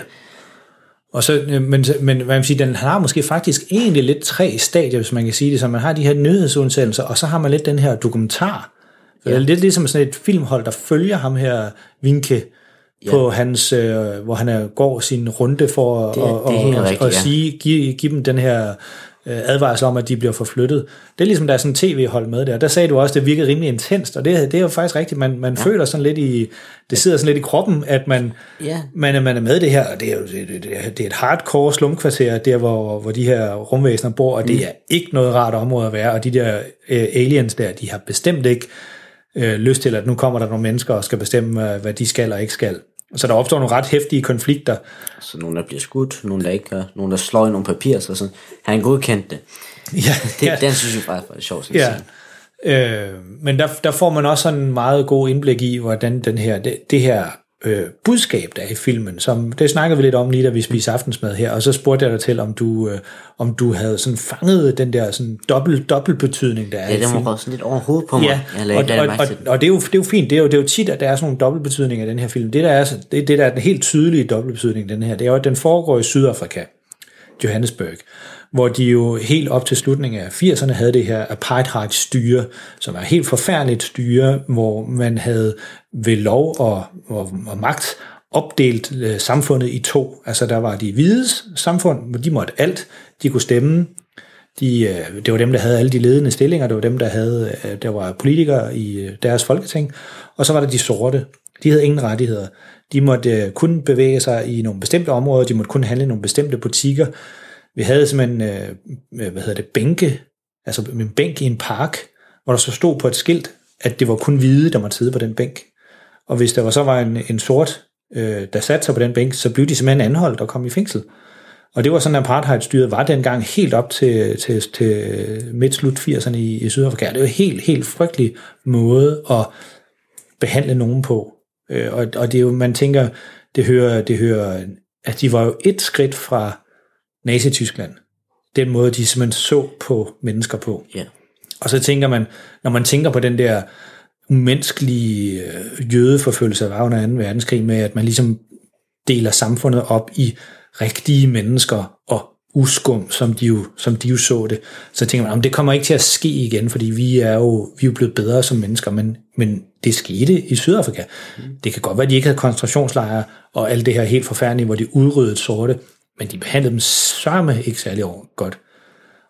Og så, øh, men, men hvad man siger, den har måske faktisk egentlig lidt tre stadier, hvis man kan sige det, så man har de her nyhedsudsendelser, og så har man lidt den her dokumentar. Ja. Det er lidt ligesom sådan et filmhold, der følger ham her, Vinke, ja. på hans, øh, hvor han er, går sin runde for at Det og, det og, rigtigt, og ja. sige, give, give dem den her øh, advarsel om, at de bliver forflyttet. Det er ligesom, der er sådan en tv-hold med der. Der sagde du også, at det virkede rimelig intenst, og det, det er jo faktisk rigtigt. Man, man ja. føler sådan lidt i, det sidder sådan lidt i kroppen, at man, Ja. man, er- man er med det her, og det er jo det, det, det er- et hardcore slumkvarter, der hvor, hvor de her rumvæsener bor, og det Mm. er ikke noget rart område at være, og de der øh, aliens der, de har bestemt ikke øh, lyst til, at nu kommer der nogle mennesker og skal bestemme, hvad de skal og ikke skal. Så der opstår nogle ret hæftige konflikter. Så nogen, der bliver skudt, nogen, der ikke gør, nogen, der slår i nogle papirer, så sådan. Han godkendte det. Ja, det ja. Den synes jeg faktisk var sjovt. Ja. Øh, men der, der får man også sådan en meget god indblik i, hvordan den her, det, det her øh, budskab, der er i filmen, som det snakkede vi lidt om lige da vi spiste aftensmad her, og så spurgte jeg dig til, om du, øh, om du havde sådan fanget den der sådan dobbelt, dobbelt betydning, der er Ja, den filmen. var sådan lidt over hovedet på mig. Ja, lagde og, og, og, det. og det, er jo, det er jo fint, det er jo, det er jo tit, at der er sådan nogle dobbeltbetydninger i den her film. Det, der er, det, det der er den helt tydelige dobbeltbetydning den her, det er jo, at den foregår i Sydafrika, Johannesburg, hvor de jo helt op til slutningen af 80'erne havde det her apartheid-styre, som er helt forfærdeligt styre, hvor man havde ved lov og, og, og magt opdelt øh, samfundet i to. Altså der var de hvides samfund, hvor de måtte alt, de kunne stemme, de, øh, det var dem, der havde alle de ledende stillinger, det var dem, der havde, øh, der var politikere i øh, deres folketing, og så var der de sorte. De havde ingen rettigheder. De måtte øh, kun bevæge sig i nogle bestemte områder, de måtte kun handle i nogle bestemte butikker. Vi havde simpelthen, øh, øh, hvad hedder det, bænke, altså en bænk i en park, hvor der så stod på et skilt, at det var kun hvide, der måtte sidde på den bænk. Og hvis der var så var en, en sort, øh, der satte sig på den bænk, så blev de simpelthen anholdt og kom i fængsel. Og det var sådan, at apartheidstyret var dengang helt op til, til, til midt-slut 80'erne i, i Sydafrika. Det var en helt, helt frygtelig måde at behandle nogen på. Øh, og, og det er jo, man tænker, det hører, det hører, at de var jo et skridt fra Nazi-Tyskland. Den måde, de simpelthen så på mennesker på. Ja. Og så tænker man, når man tænker på den der umenneskelige øh, jødeforfølgelse, der var under 2. verdenskrig, med at man ligesom deler samfundet op i rigtige mennesker og uskum, som de jo, som de jo så det, så tænker man, "Jamen, det kommer ikke til at ske igen, fordi vi er jo, vi er jo blevet bedre som mennesker, men, men det skete i Sydafrika. Det kan godt være, at de ikke havde koncentrationslejre og alt det her helt forfærdelige, hvor de udryddede sorte, men de behandlede dem sørme ikke særlig godt.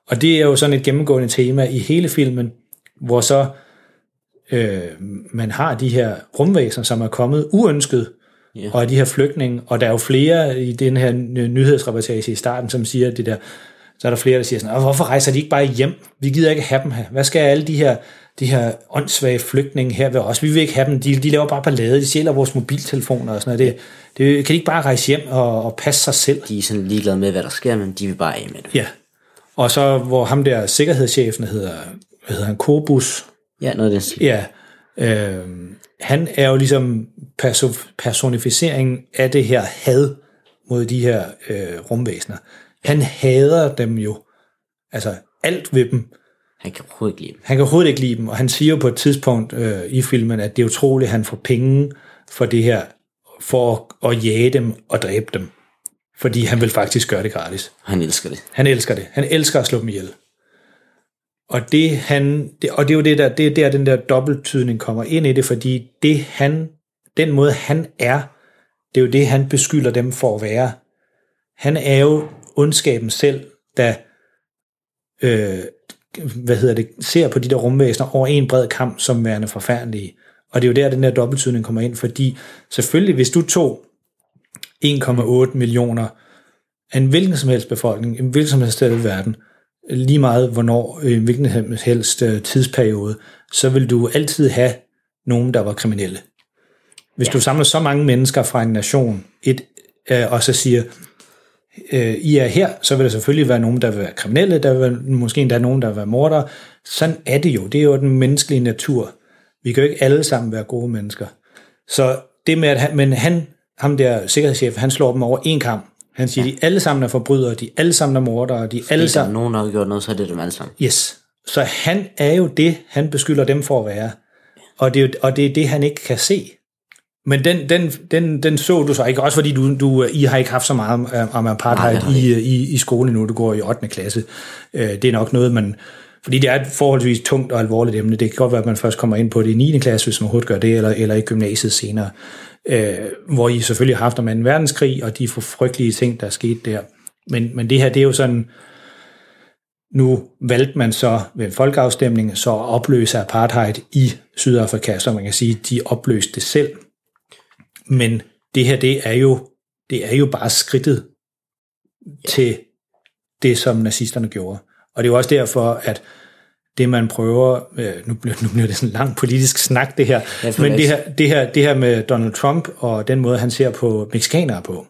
Og det er jo sådan et gennemgående tema i hele filmen, hvor så øh, man har de her rumvæsener, som er kommet uønsket, Ja. og de her flygtninge, og der er jo flere i den her ny- nyhedsreportage i starten, som siger det der, så er der flere, der siger sådan, "Åh, hvorfor rejser de ikke bare hjem? Vi gider ikke have dem her. Hvad skal alle de her, de her åndssvage flygtninge her ved os? Vi vil ikke have dem. De, de laver bare ballade. De stjæler vores mobiltelefoner og sådan noget. Det, det, kan de ikke bare rejse hjem og, og passe sig selv? De er sådan ligeglade med, hvad der sker, men de vil bare af med det. Ja. Og så, hvor ham der sikkerhedschefen hedder, hvad hedder han, Kobus, Ja, noget af stil. Ja, øh, han er jo ligesom perso- personificeringen af det her had mod de her øh, rumvæsener. Han hader dem jo. Altså alt ved dem. Han kan overhovedet ikke lide dem. Han kan overhovedet ikke lide dem, og han siger jo på et tidspunkt øh, i filmen, at det er utroligt, at han får penge for det her, for at, at jage dem og dræbe dem. Fordi han vil faktisk gøre det gratis. Han elsker det. Han elsker det. Han elsker at slå dem ihjel. Og det han, det, og det er jo det der, det er der den der dobbelttydning kommer ind i det, fordi det han, den måde han er, det er jo det han beskylder dem for at være. Han er jo ondskaben selv, der øh, hvad hedder det, ser på de der rumvæsener over en bred kamp som værende forfærdelige. Og det er jo der, den der dobbelttydning kommer ind, fordi selvfølgelig, hvis du tog 1,8 millioner af en hvilken som helst befolkning, en hvilken som helst sted i verden, lige meget hvornår, i en hvilken som helst øh, tidsperiode, så vil du altid have nogen, der var kriminelle. Hvis ja. du samler så mange mennesker fra en nation, et, øh, og så siger, øh, I er her, så vil der selvfølgelig være nogen, der vil være kriminelle, der vil være, måske endda nogen, der vil være mordere. Sådan er det jo. Det er jo den menneskelige natur. Vi kan jo ikke alle sammen være gode mennesker. Så det med, at han, men han, ham der sikkerhedschef, han slår dem over en kamp. Han siger, de alle sammen er forbrydere, de alle sammen er mordere, de alle der er sammen... nogen, har gjort noget, så er det dem alle sammen. Yes. Så han er jo det, han beskylder dem for at være. Og det er, og det, er det, han ikke kan se. Men den, den, den, den så du så ikke, også fordi du, du, I har ikke haft så meget om, om apartheid Nej, i, i, i skolen nu, du går i 8. klasse. Øh, Det er nok noget, man... Fordi det er et forholdsvis tungt og alvorligt emne. Det kan godt være, at man først kommer ind på det i 9. klasse, hvis man overhovedet gør det, eller, eller i gymnasiet senere. Øh, hvor I selvfølgelig har haft om 2. verdenskrig, og de for frygtelige ting, der er sket der. Men, men det her, det er jo sådan... Nu valgte man så ved en folkeafstemning så at opløse apartheid i Sydafrika, så man kan sige, de opløste det selv. Men det her, det er jo, det er jo bare skridtet til det, som nazisterne gjorde. Og det er jo også derfor, at det man prøver, øh, nu bliver, nu bliver det sådan en lang politisk snak det her, Ja, men det er- her, det, her, det her med Donald Trump og den måde, han ser på mexikanere på,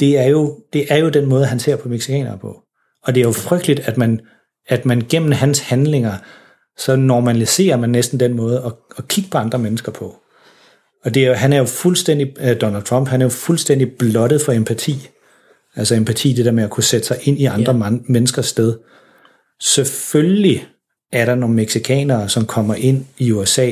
det er jo, det er jo den måde, han ser på mexikanere på. Og det er jo frygteligt, at man, at man gennem hans handlinger, så normaliserer man næsten den måde at, at kigge på andre mennesker på. Og det er han er jo fuldstændig, øh, Donald Trump, han er jo fuldstændig blottet for empati. Altså empati, det der med at kunne sætte sig ind i andre yeah. menneskers sted. Selvfølgelig er der nogle meksikanere, som kommer ind i USA,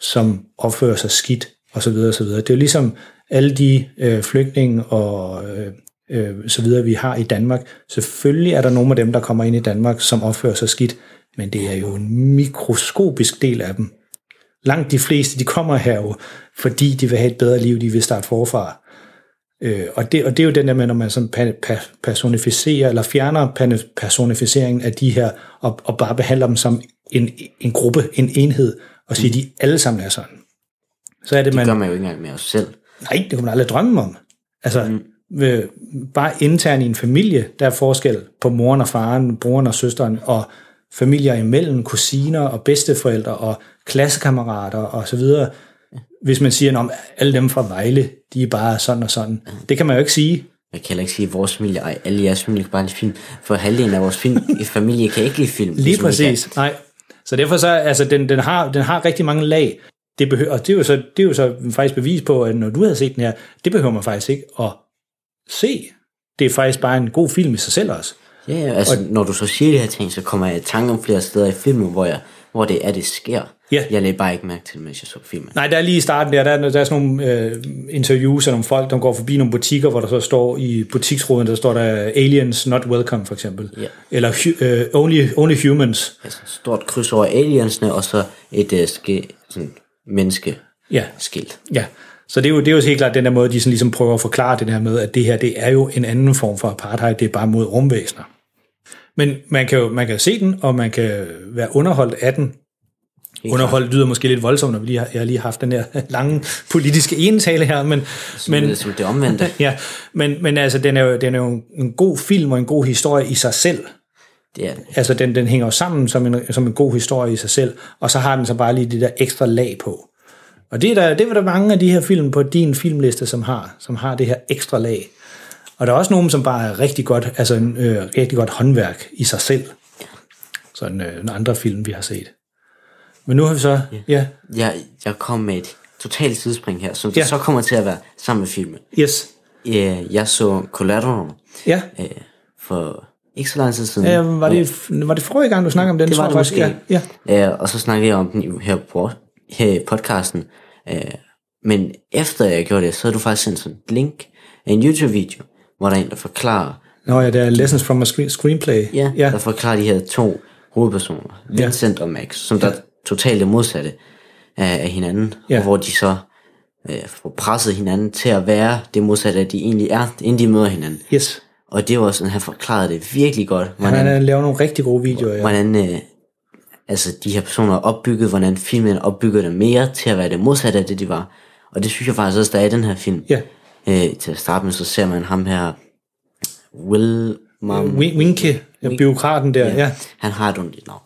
som opfører sig skidt, og så videre, og så videre. Det er jo ligesom alle de øh, flygtninge og øh, øh, så videre, vi har i Danmark. Selvfølgelig er der nogle af dem, der kommer ind i Danmark, som opfører sig skidt, men det er jo en mikroskopisk del af dem. Langt de fleste, de kommer her jo, fordi de vil have et bedre liv, de vil starte forfra. Øh, og, det, og det er jo den der med, når man sådan pa- pa- personificerer, eller fjerner personificeringen af de her, og, og bare behandler dem som en, en gruppe, en enhed, og siger, mm. de alle sammen er sådan. Så er det, Det man... gør man jo ikke engang med os selv. Nej, det kan man aldrig drømme om. Altså, mm. øh, bare internt i en familie, der er forskel på moren og faren, broren og søsteren, og familier imellem, kusiner og bedsteforældre og klassekammerater og så videre. Hvis man siger, at alle dem fra Vejle, de er bare sådan og sådan. Det kan man jo ikke sige. Jeg kan heller ikke sige, at vores familie, ej, alle jeres familie kan bare lide film, for halvdelen af vores film, familie kan ikke lide film. Lige præcis. Nej. Så derfor så, altså, den, den, har, den har rigtig mange lag. Det behøver, og det er, jo så, det er jo så faktisk bevis på, at når du havde set den her, det behøver man faktisk ikke at se. Det er faktisk bare en god film i sig selv også. Ja, altså, og, når du så siger de her ting, så kommer jeg i tanke om flere steder i filmen, hvor, jeg, hvor det er, det sker. Ja. Jeg lagde bare ikke mærke til det, mens jeg så filmen. Nej, der er lige i starten der, der, er, der er sådan nogle øh, interviews af nogle folk, der går forbi nogle butikker, hvor der så står i butiksruden, der står der aliens not welcome, for eksempel. Ja. Eller øh, only, only humans. Altså, et stort kryds over aliensene, og så et uh, ske, sådan, menneske Ja. skilt. Ja, så det er, jo, det er jo helt klart den der måde, de sådan ligesom prøver at forklare det der med, at det her, det er jo en anden form for apartheid, det er bare mod rumvæsener. Men man kan jo man kan se den, og man kan være underholdt af den. Underholdt lyder måske lidt voldsomt, når vi lige har, jeg har lige haft den her lange politiske enetale her, men, men, det, som det omvendte. ja, men, men altså, den er, jo, den er jo en god film og en god historie i sig selv. Det er det. Altså, den, den hænger jo sammen som en, som en god historie i sig selv, og så har den så bare lige det der ekstra lag på. Og det er der, det er der mange af de her film på din filmliste, som har, som har det her ekstra lag. Og der er også nogle, som bare er rigtig godt, altså en øh, rigtig godt håndværk i sig selv. Sådan øh, en andre film, vi har set. Men nu har vi så, ja, ja Jeg, jeg kom med et totalt sidespring her, som Ja. så kommer til at være sammen med filmen. yes, Jeg så Collateral ja. øh, for ikke så lang tid siden. ja var, det, var det forrige gang, du snakkede om den? Det var det faktisk? måske. Ja, ja. Øh, og så snakkede jeg om den her på her i podcasten. Øh, men efter jeg gjorde det, så havde du faktisk sendt sådan et link af en YouTube-video, hvor der er en, der forklarer, Nå ja, det er Lessons from a screen, Screenplay. ja, ja. der forklarer de her to hovedpersoner, Vincent og Max, som der er totalt modsatte af, af hinanden, Ja. og hvor de så øh, får presset hinanden til at være det modsatte, af de egentlig er, inden de møder hinanden. Yes. Og det var sådan, han forklarede det virkelig godt, Han hvordan, har lavet nogle rigtig gode videoer, ja. hvordan øh, altså de her personer er opbygget, hvordan filmen opbygger dem mere til at være det modsatte af det, de var. Og det synes jeg faktisk også, der er i den her film. Ja. Øh, til at starte med, så ser man ham her, Will Mom, Win- Winke, ja, byråkraten der, ja. ja. Han har et ondt navn.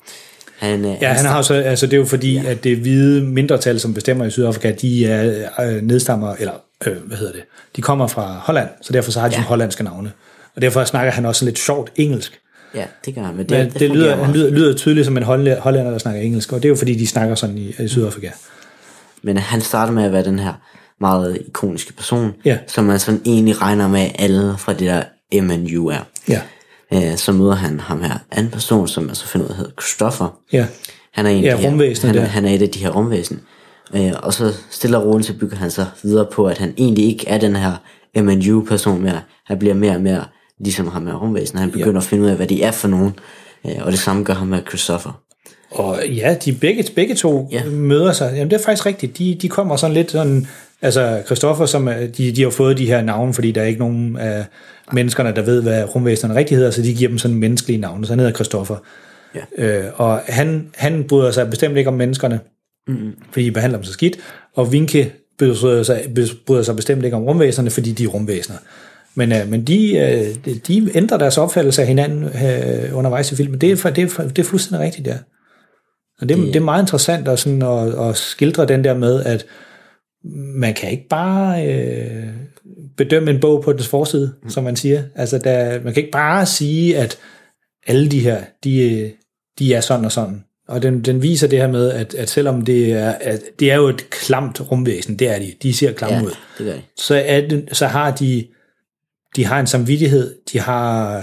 Han, øh, Ja, han har så, altså det er jo fordi, ja. at det hvide mindretal, som bestemmer i Sydafrika, de er øh, nedstammer, eller øh, hvad hedder det, de kommer fra Holland, så derfor så har de ja. hollandske navne. Og derfor snakker han også lidt sjovt engelsk. Ja, det gør han. Men Det, men det, det lyder, han lyder, lyder tydeligt som en hollænder, der snakker engelsk, og det er jo fordi, de snakker sådan i, i Sydafrika. Men han starter med at være den her meget ikoniske person, Ja. som man sådan egentlig regner med alle fra det der MNU er. Ja. Øh, så møder han ham her anden person, som jeg så finder ud af hedder Christopher. Ja. Han er en Ja, her, han, er- der. han er et af de her rumvæsen. Øh, og så stille og roligt, så bygger han sig videre på, at han egentlig ikke er den her MNU-person mere. Han bliver mere og mere ligesom ham her rumvæsen. Han begynder ja. at finde ud af, hvad de er for nogen. Øh, og det samme gør ham med Christopher. Og ja, de begge, begge to ja. møder sig. Jamen, det er faktisk rigtigt. De, de kommer sådan lidt sådan... Altså, Christoffer, som de, de har fået de her navne, fordi der er ikke nogen af menneskerne, der ved, hvad rumvæsenerne rigtig hedder, så de giver dem sådan menneskelige navne. Så han hedder Christoffer. Ja. Øh, og han, han bryder sig bestemt ikke om menneskerne, Mm-hmm. fordi de behandler dem så skidt. Og Vinke bryder sig, bryder sig bestemt ikke om rumvæsenerne, fordi de er rumvæsener. Men, øh, men de, øh, de ændrer deres opfattelse af hinanden øh, undervejs i filmen. Det er, det, er, det er fuldstændig rigtigt, ja. Og det, det, det er meget interessant at, sådan, at, at skildre den der med, at man kan ikke bare øh, bedømme en bog på dens forside, mm. som man siger. Altså, der, man kan ikke bare sige, at alle de her, de, de er sådan og sådan. Og den, den viser det her med, at, at selvom det er, at det er jo et klamt rumvæsen, det er de, de ser klamme Ja, ud, det de. så, er det, så har de, de har en samvittighed, de har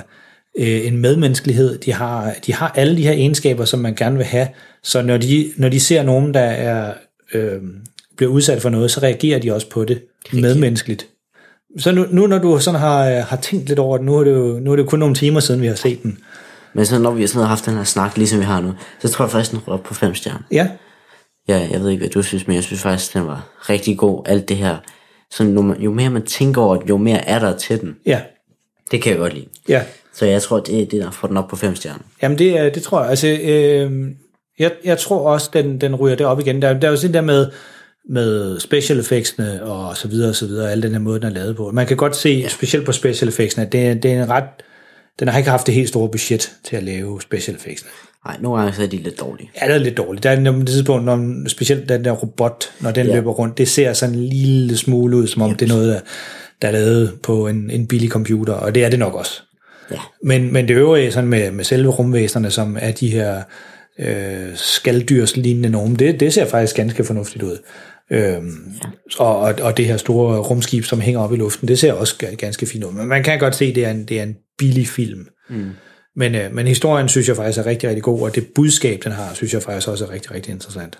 øh, en medmenneskelighed, de har, de har alle de her egenskaber, som man gerne vil have. Så når de, når de ser nogen, der er, øh, bliver udsat for noget, så reagerer de også på det medmenneskeligt. Så nu, nu når du sådan har, øh, har tænkt lidt over det, nu er det, jo, nu er det jo kun nogle timer siden, vi har set den. Men så når vi sådan har haft den her snak, ligesom vi har nu, så tror jeg faktisk, den op på fem stjerner. Ja, Ja, jeg ved ikke, hvad du synes, men jeg synes faktisk, den var rigtig god. Alt det her. Så jo, jo mere man tænker over det, jo mere er der til den. ja, Det kan jeg godt lide. ja. Så jeg tror, det er det, der får den op på fem stjerner. Jamen det, det tror jeg. Altså, øh, jeg, jeg tror også, den, den ryger det op igen. Der, der er jo sådan der med, med special effectsene og så videre og så videre, alle den her måde, den er lavet på. Man kan godt se, ja. specielt på special effectsene, at det, det er en ret, den har ikke haft det helt store budget til at lave special effectsene. Nej, nogle gange så er de lidt dårlige. Ja, det er lidt dårligt. Der er et tidspunkt, når, specielt den der robot, når den Ja. løber rundt, det ser sådan en lille smule ud, som om det er noget, der, der er lavet på en, en billig computer, og det er det nok også. Ja. Men, men det øvrige sådan med, med selve rumvæsenerne, som er de her øh, skalddyrslignende nogen, det, det ser faktisk ganske fornuftigt ud. Øhm, ja. og, og, det her store rumskib, som hænger op i luften, det ser også ga- ganske fint ud. Men man kan godt se, at det er en, det er en billig film. Mm. Men, øh, men historien synes jeg faktisk er rigtig, rigtig god, og det budskab, den har, synes jeg faktisk også er rigtig, rigtig interessant.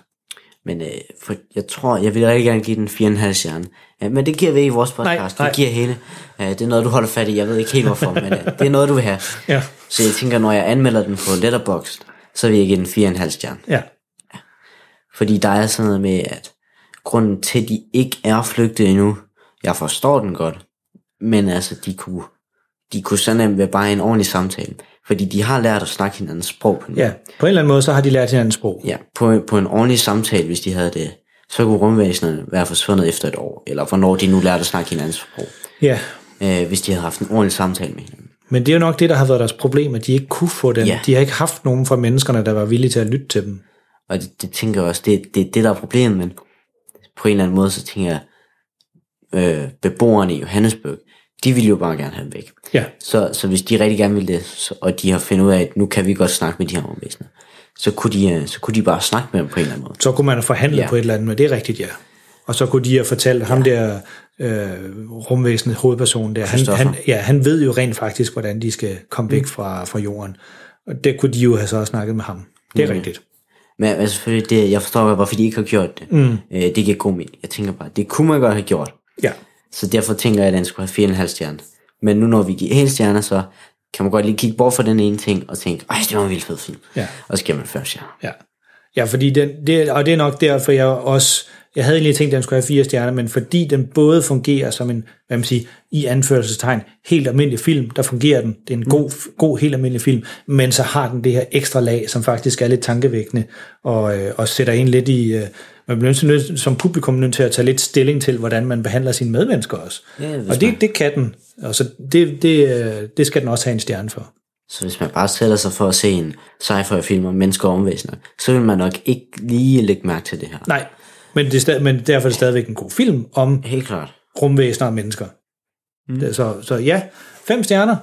Men øh, for jeg tror, jeg vil rigtig gerne give den 4,5 stjerne. Ja, men det giver vi ikke i vores podcast. Nej, Vi giver hele. Ja, det er noget, du holder fat i. Jeg ved ikke helt hvorfor, men øh, det er noget, du vil have. Ja. Så jeg tænker, når jeg anmelder den på Letterboxd, så vil jeg give den 4,5 stjerne. Ja. Fordi der er sådan noget med, at grunden til, at de ikke er flygtet endnu, jeg forstår den godt, men altså, de kunne, de kunne så nemt være bare en ordentlig samtale. Fordi de har lært at snakke hinandens sprog på Ja, på en eller anden måde, så har de lært hinandens sprog. Ja, på, på en ordentlig samtale, hvis de havde det, så kunne rumvæsenerne være forsvundet efter et år, eller hvornår de nu lærte at snakke hinandens sprog, Ja, øh, hvis de havde haft en ordentlig samtale med hinanden. men det er jo nok det, der har været deres problem, at de ikke kunne få den. Ja. De har ikke haft nogen fra menneskerne, der var villige til at lytte til dem. Og det, det tænker jeg også, det det, det, der er problemet, men på en eller anden måde, så tænker jeg, øh, beboerne i Johannesburg, de ville jo bare gerne have dem væk. Ja. Så, så hvis de rigtig gerne ville det, så, og de har fundet ud af, at nu kan vi godt snakke med de her rumvæsener, så kunne de, øh, så kunne de bare snakke med dem på en eller anden måde. Så kunne man forhandle Ja. på et eller andet, men det er rigtigt, ja. Og så kunne de have fortalt ja. ham der øh, rumvæsenet, hovedpersonen der, han, han, ja, han ved jo rent faktisk, hvordan de skal komme væk fra, fra jorden. Og det kunne de jo have så snakket med ham. Det er Mm. rigtigt. Men altså, selvfølgelig, det, jeg forstår godt, hvorfor de ikke har gjort det. Mm. Øh, det giver god mening. Jeg tænker bare, det kunne man godt have gjort. Ja. Så derfor tænker jeg, at den skulle have 4,5 stjerner. Men nu når vi giver hele stjerner, så kan man godt lige kigge bort fra den ene ting, og tænke, ej, det var en vildt fed film. Ja. Og så giver man 5 stjerner. Ja, ja fordi den, det, og det er nok derfor, jeg også, jeg havde egentlig tænkt, at den skulle have fire stjerner, men fordi den både fungerer som en, hvad man siger, i anførselstegn, helt almindelig film, der fungerer den. Det er en god, god helt almindelig film, men så har den det her ekstra lag, som faktisk er lidt tankevækkende, og, øh, og sætter en lidt i, øh, man bliver nødt som publikum nødt til at tage lidt stilling til, hvordan man behandler sine medmennesker også. Ja, og det, det kan den, og så det, det, øh, det skal den også have en stjerne for. Så hvis man bare sætter sig for at se en sci-fi film om mennesker og omvæsener, så vil man nok ikke lige lægge mærke til det her. Nej, men, det er stadig, men derfor er det stadigvæk en god film om Helt klart. rumvæsener og mennesker. Mm. Så, så ja, fem stjerner.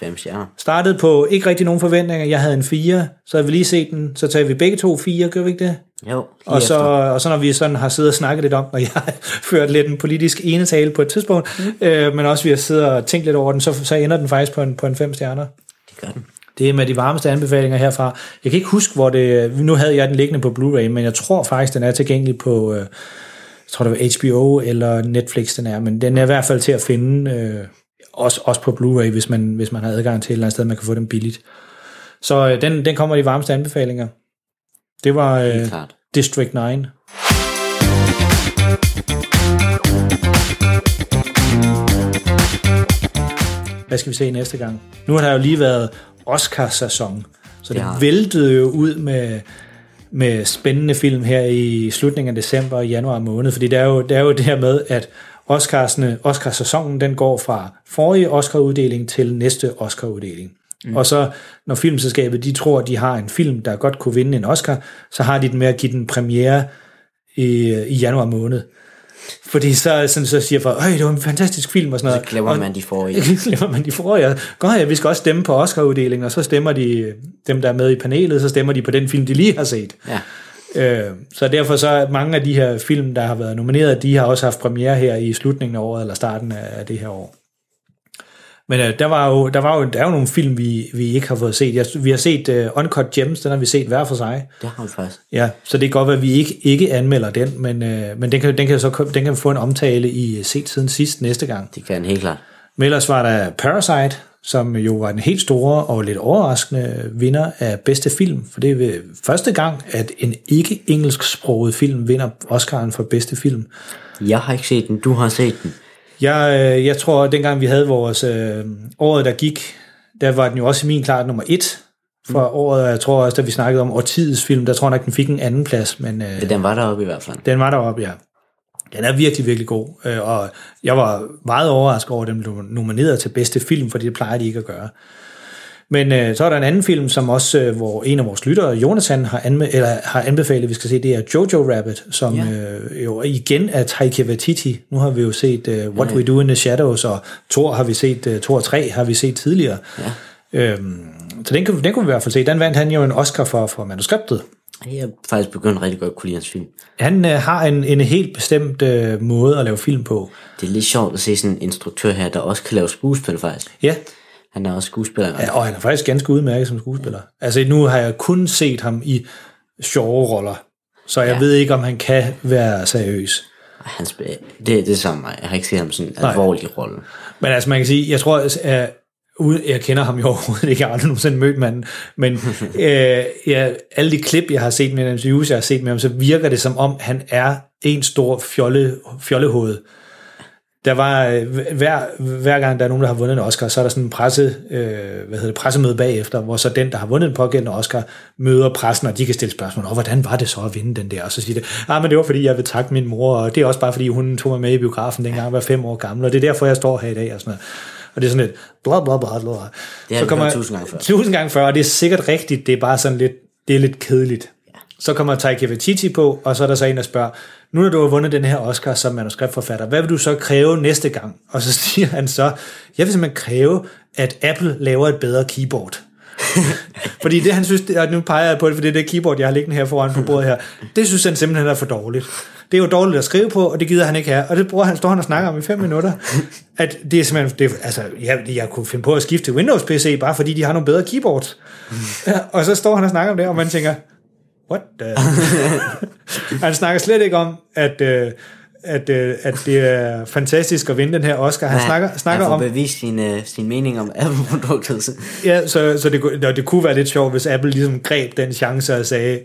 Fem stjerner. Startede på ikke rigtig nogen forventninger. Jeg havde en 4, så havde vi lige set den. Så tager vi begge to 4, gør vi ikke det? Jo, Og så, og så når vi sådan har siddet og snakket lidt om, og jeg har ført lidt en politisk enetale på et tidspunkt, mm. øh, men også vi har siddet og tænkt lidt over den, så, så ender den faktisk på en, på en fem stjerner. Det gør den. Det er med de varmeste anbefalinger herfra. Jeg kan ikke huske, hvor det... Nu havde jeg den liggende på Blu-ray, men jeg tror faktisk, den er tilgængelig på... Øh, jeg tror, det var HBO eller Netflix, den er. Men den er i hvert fald til at finde, øh, også, også på Blu-ray, hvis man, hvis man har adgang til et eller andet sted, man kan få den billigt. Så øh, den, den kommer de varmeste anbefalinger. Det var øh. District 9. Hvad skal vi se næste gang? Nu har der jo lige været Oscar-sæson, så det Ja. væltede jo ud med, med spændende film her i slutningen af december og januar måned, fordi det er jo det, er jo det her med, at Oscarsne, Oscarsæsonen den går fra forrige Oscar-uddeling til næste Oscar-uddeling. Mm. Og så når filmselskabet de tror, at de har en film, der godt kunne vinde en Oscar, så har de den med at give den premiere i, i januar måned. Fordi så, sådan, så siger folk, det var en fantastisk film og sådan noget. Så glemmer Og- man de forrige. glemmer man de forrige. Godt, ja, vi skal også stemme på Oscar-uddelingen, og så stemmer de, dem der er med i panelet, så stemmer de på den film, de lige har set. Ja. Øh, så derfor så mange af de her film, der har været nomineret, de har også haft premiere her i slutningen af året, eller starten af det her år. Men øh, der, var jo, der, var jo, der er jo nogle film, vi, vi ikke har fået set. Jeg, vi har set uh, Uncut Gems, den har vi set hver for sig. Det har vi faktisk. Ja, så det kan godt være, at vi ikke, ikke anmelder den, men, øh, men den, kan, den, kan så den kan få en omtale i Set siden sidst næste gang. Det kan den helt klart. Men ellers var der Parasite, som jo var den helt store og lidt overraskende vinder af bedste film, for det er første gang, at en ikke-engelsksproget film vinder Oscaren for bedste film. Jeg har ikke set den. Du har set den. Jeg, øh, jeg tror, at dengang vi havde vores øh, året, der gik, der var den jo også i min klart nummer et for mm. året, og jeg tror også, da vi snakkede om årtidets film, der tror jeg nok, den fik en anden plads, men øh, Ja, den var deroppe i hvert fald. den var deroppe, ja. Den er virkelig, virkelig god, øh, og jeg var meget overrasket over, at den blev nomineret til bedste film, for det plejer de ikke at gøre. Men øh, så er der en anden film, som også, øh, hvor en af vores lyttere, Jonathan, har, anme- eller har anbefalet, at vi skal se, det er Jojo Rabbit, som Ja. øh, jo igen er Taika Waititi. Nu har vi jo set øh, What We Do in the Shadows, og Thor har vi set, øh, Thor 3 har vi set tidligere. Ja. Øhm, så den, den kunne vi i hvert fald se. Den vandt han jo en Oscar for, for manuskriptet. Jeg er faktisk begyndt rigtig godt at kunne lide hans film. Han øh, har en, en helt bestemt øh, måde at lave film på. Det er lidt sjovt at se sådan en instruktør her, der også kan lave skuespil faktisk. Ja, Han er også skuespiller. ja og han er faktisk ganske udmærket som skuespiller. Altså nu har jeg kun set ham i sjove roller, så jeg ja. Ved ikke, om han kan være seriøs. Han spiller, det, er det samme mig. Jeg har ikke set ham sådan en alvorlig rolle. Men altså man kan sige, jeg tror, at uden, jeg kender ham jo overhovedet ikke, jeg har aldrig nogensinde mødt manden, men øh, ja, alle de klip, jeg har set med ham, jeg har set med ham, så virker det som om, han er en stor fjolle, fjollehoved. Der var øh, hver, hver gang, der er nogen, der har vundet en Oscar, så er der sådan en presse, øh, hvad hedder det, pressemøde bagefter, hvor så den, der har vundet en pågældende Oscar, møder pressen, og de kan stille spørgsmål, og hvordan var det så at vinde den der? Og så siger det, ah, men det var fordi, jeg vil takke min mor, og det er også bare fordi, hun tog mig med i biografen, dengang jeg var fem år gammel, og det er derfor, jeg står her i dag, og sådan noget. Og det er sådan lidt, bla bla bla bla. Det har vi hørt tusind gange før. Tusind gange før, og det er sikkert rigtigt, det er bare sådan lidt, det er lidt kedeligt. Så kommer Taika Waititi på, og så er der så en, der spørger, nu når du har vundet den her Oscar som manuskriptforfatter, hvad vil du så kræve næste gang? Og så siger han så, jeg vil simpelthen kræve, at Apple laver et bedre keyboard. fordi det han synes, det- og nu peger jeg på det, for det er det keyboard, jeg har liggende her foran på bordet her, det synes han simpelthen er for dårligt. Det er jo dårligt at skrive på, og det gider han ikke have. Og det bruger han, står han og snakker om i fem minutter. At det er simpelthen, det, altså, jeg, jeg kunne finde på at skifte til Windows PC, bare fordi de har nogle bedre keyboards. Ja, og så står han og snakker om det, og man tænker, what the? han snakker slet ikke om, at, øh, at, øh, at det er fantastisk at vinde den her Oscar. Han Nej, snakker, snakker han om, bevist sin, uh, sin mening om Apple-produktet. ja, så, så det, kunne- det kunne være lidt sjovt, hvis Apple ligesom greb den chance og sagde,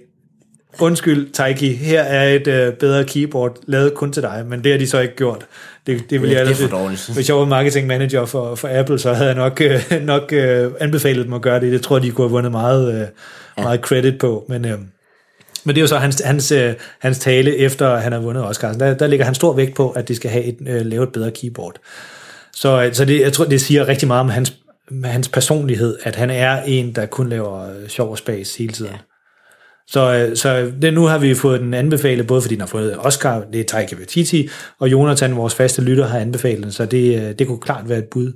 undskyld Taiki, her er et øh, bedre keyboard, lavet kun til dig, men det har de så ikke gjort. Det, det, vil Det- jeg det er ellers-. Hvis jeg var marketing manager for, for Apple, så havde jeg nok, øh, nok øh, anbefalet dem at gøre det. Det tror jeg, de kunne have vundet meget, øh, meget credit på, men... Øh, men det er jo så hans, hans, øh, hans tale, efter han har vundet Oscar. Der, der ligger han stor vægt på, at de skal have et, øh, lave et bedre keyboard. Så, øh, så det, jeg tror, det siger rigtig meget om hans, hans personlighed, at han er en, der kun laver øh, sjov og spas hele tiden. Ja. Så, så det, nu har vi fået den anbefalet, både fordi den har fået Oscar, det er Taika Waititi, og Jonathan, vores faste lytter, har anbefalet den, så det, det kunne klart være et bud.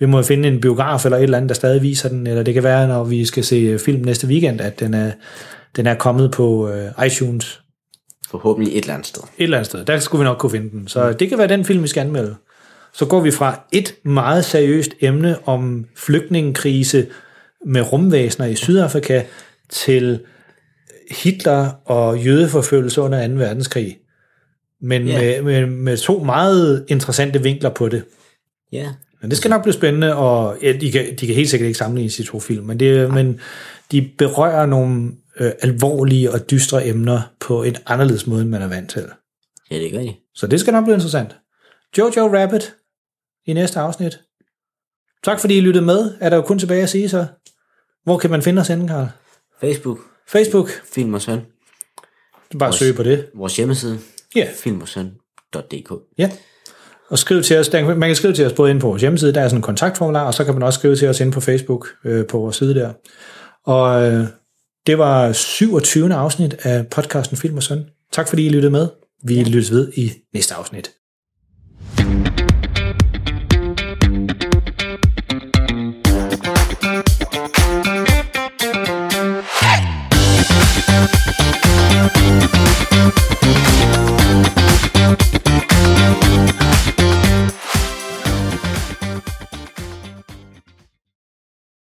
Vi må finde en biograf eller et eller andet, der stadig viser den, eller det kan være, når vi skal se film næste weekend, at den er, den er kommet på øh, iTunes. Forhåbentlig et eller andet sted. Et eller andet sted. Der skulle vi nok kunne finde den. Så det kan være den film, vi skal anmelde. Så går vi fra et meget seriøst emne om flygtningekrise med rumvæsener i Sydafrika til Hitler og jødeforfølgelse under 2. verdenskrig. Men Ja. med, med, med to meget interessante vinkler på det. Ja. Men det skal nok blive spændende, og ja, de, kan, de kan helt sikkert ikke sammenligne de to film, men, det, men de berører nogle øh, alvorlige og dystre emner på en anderledes måde, end man er vant til. Ja, det gør de. Så det skal nok blive interessant. Jojo Rabbit i næste afsnit. Tak fordi I lyttede med. Er der jo kun tilbage at sige så. Hvor kan man finde os henne, Karl? Facebook. Facebook. Film og Søn. Bare Vores- søge på det. Vores hjemmeside. Ja. Filmogsøn.dk Ja. Og skriv til os, der, man kan skrive til os både inde på vores hjemmeside, der er sådan en kontaktformular, og så kan man også skrive til os inde på Facebook øh, på vores side der. Og øh, det var 27. afsnit af podcasten Film og Søn. Tak fordi I lyttede med. Vi ja. lyttes ved i næste afsnit. Thank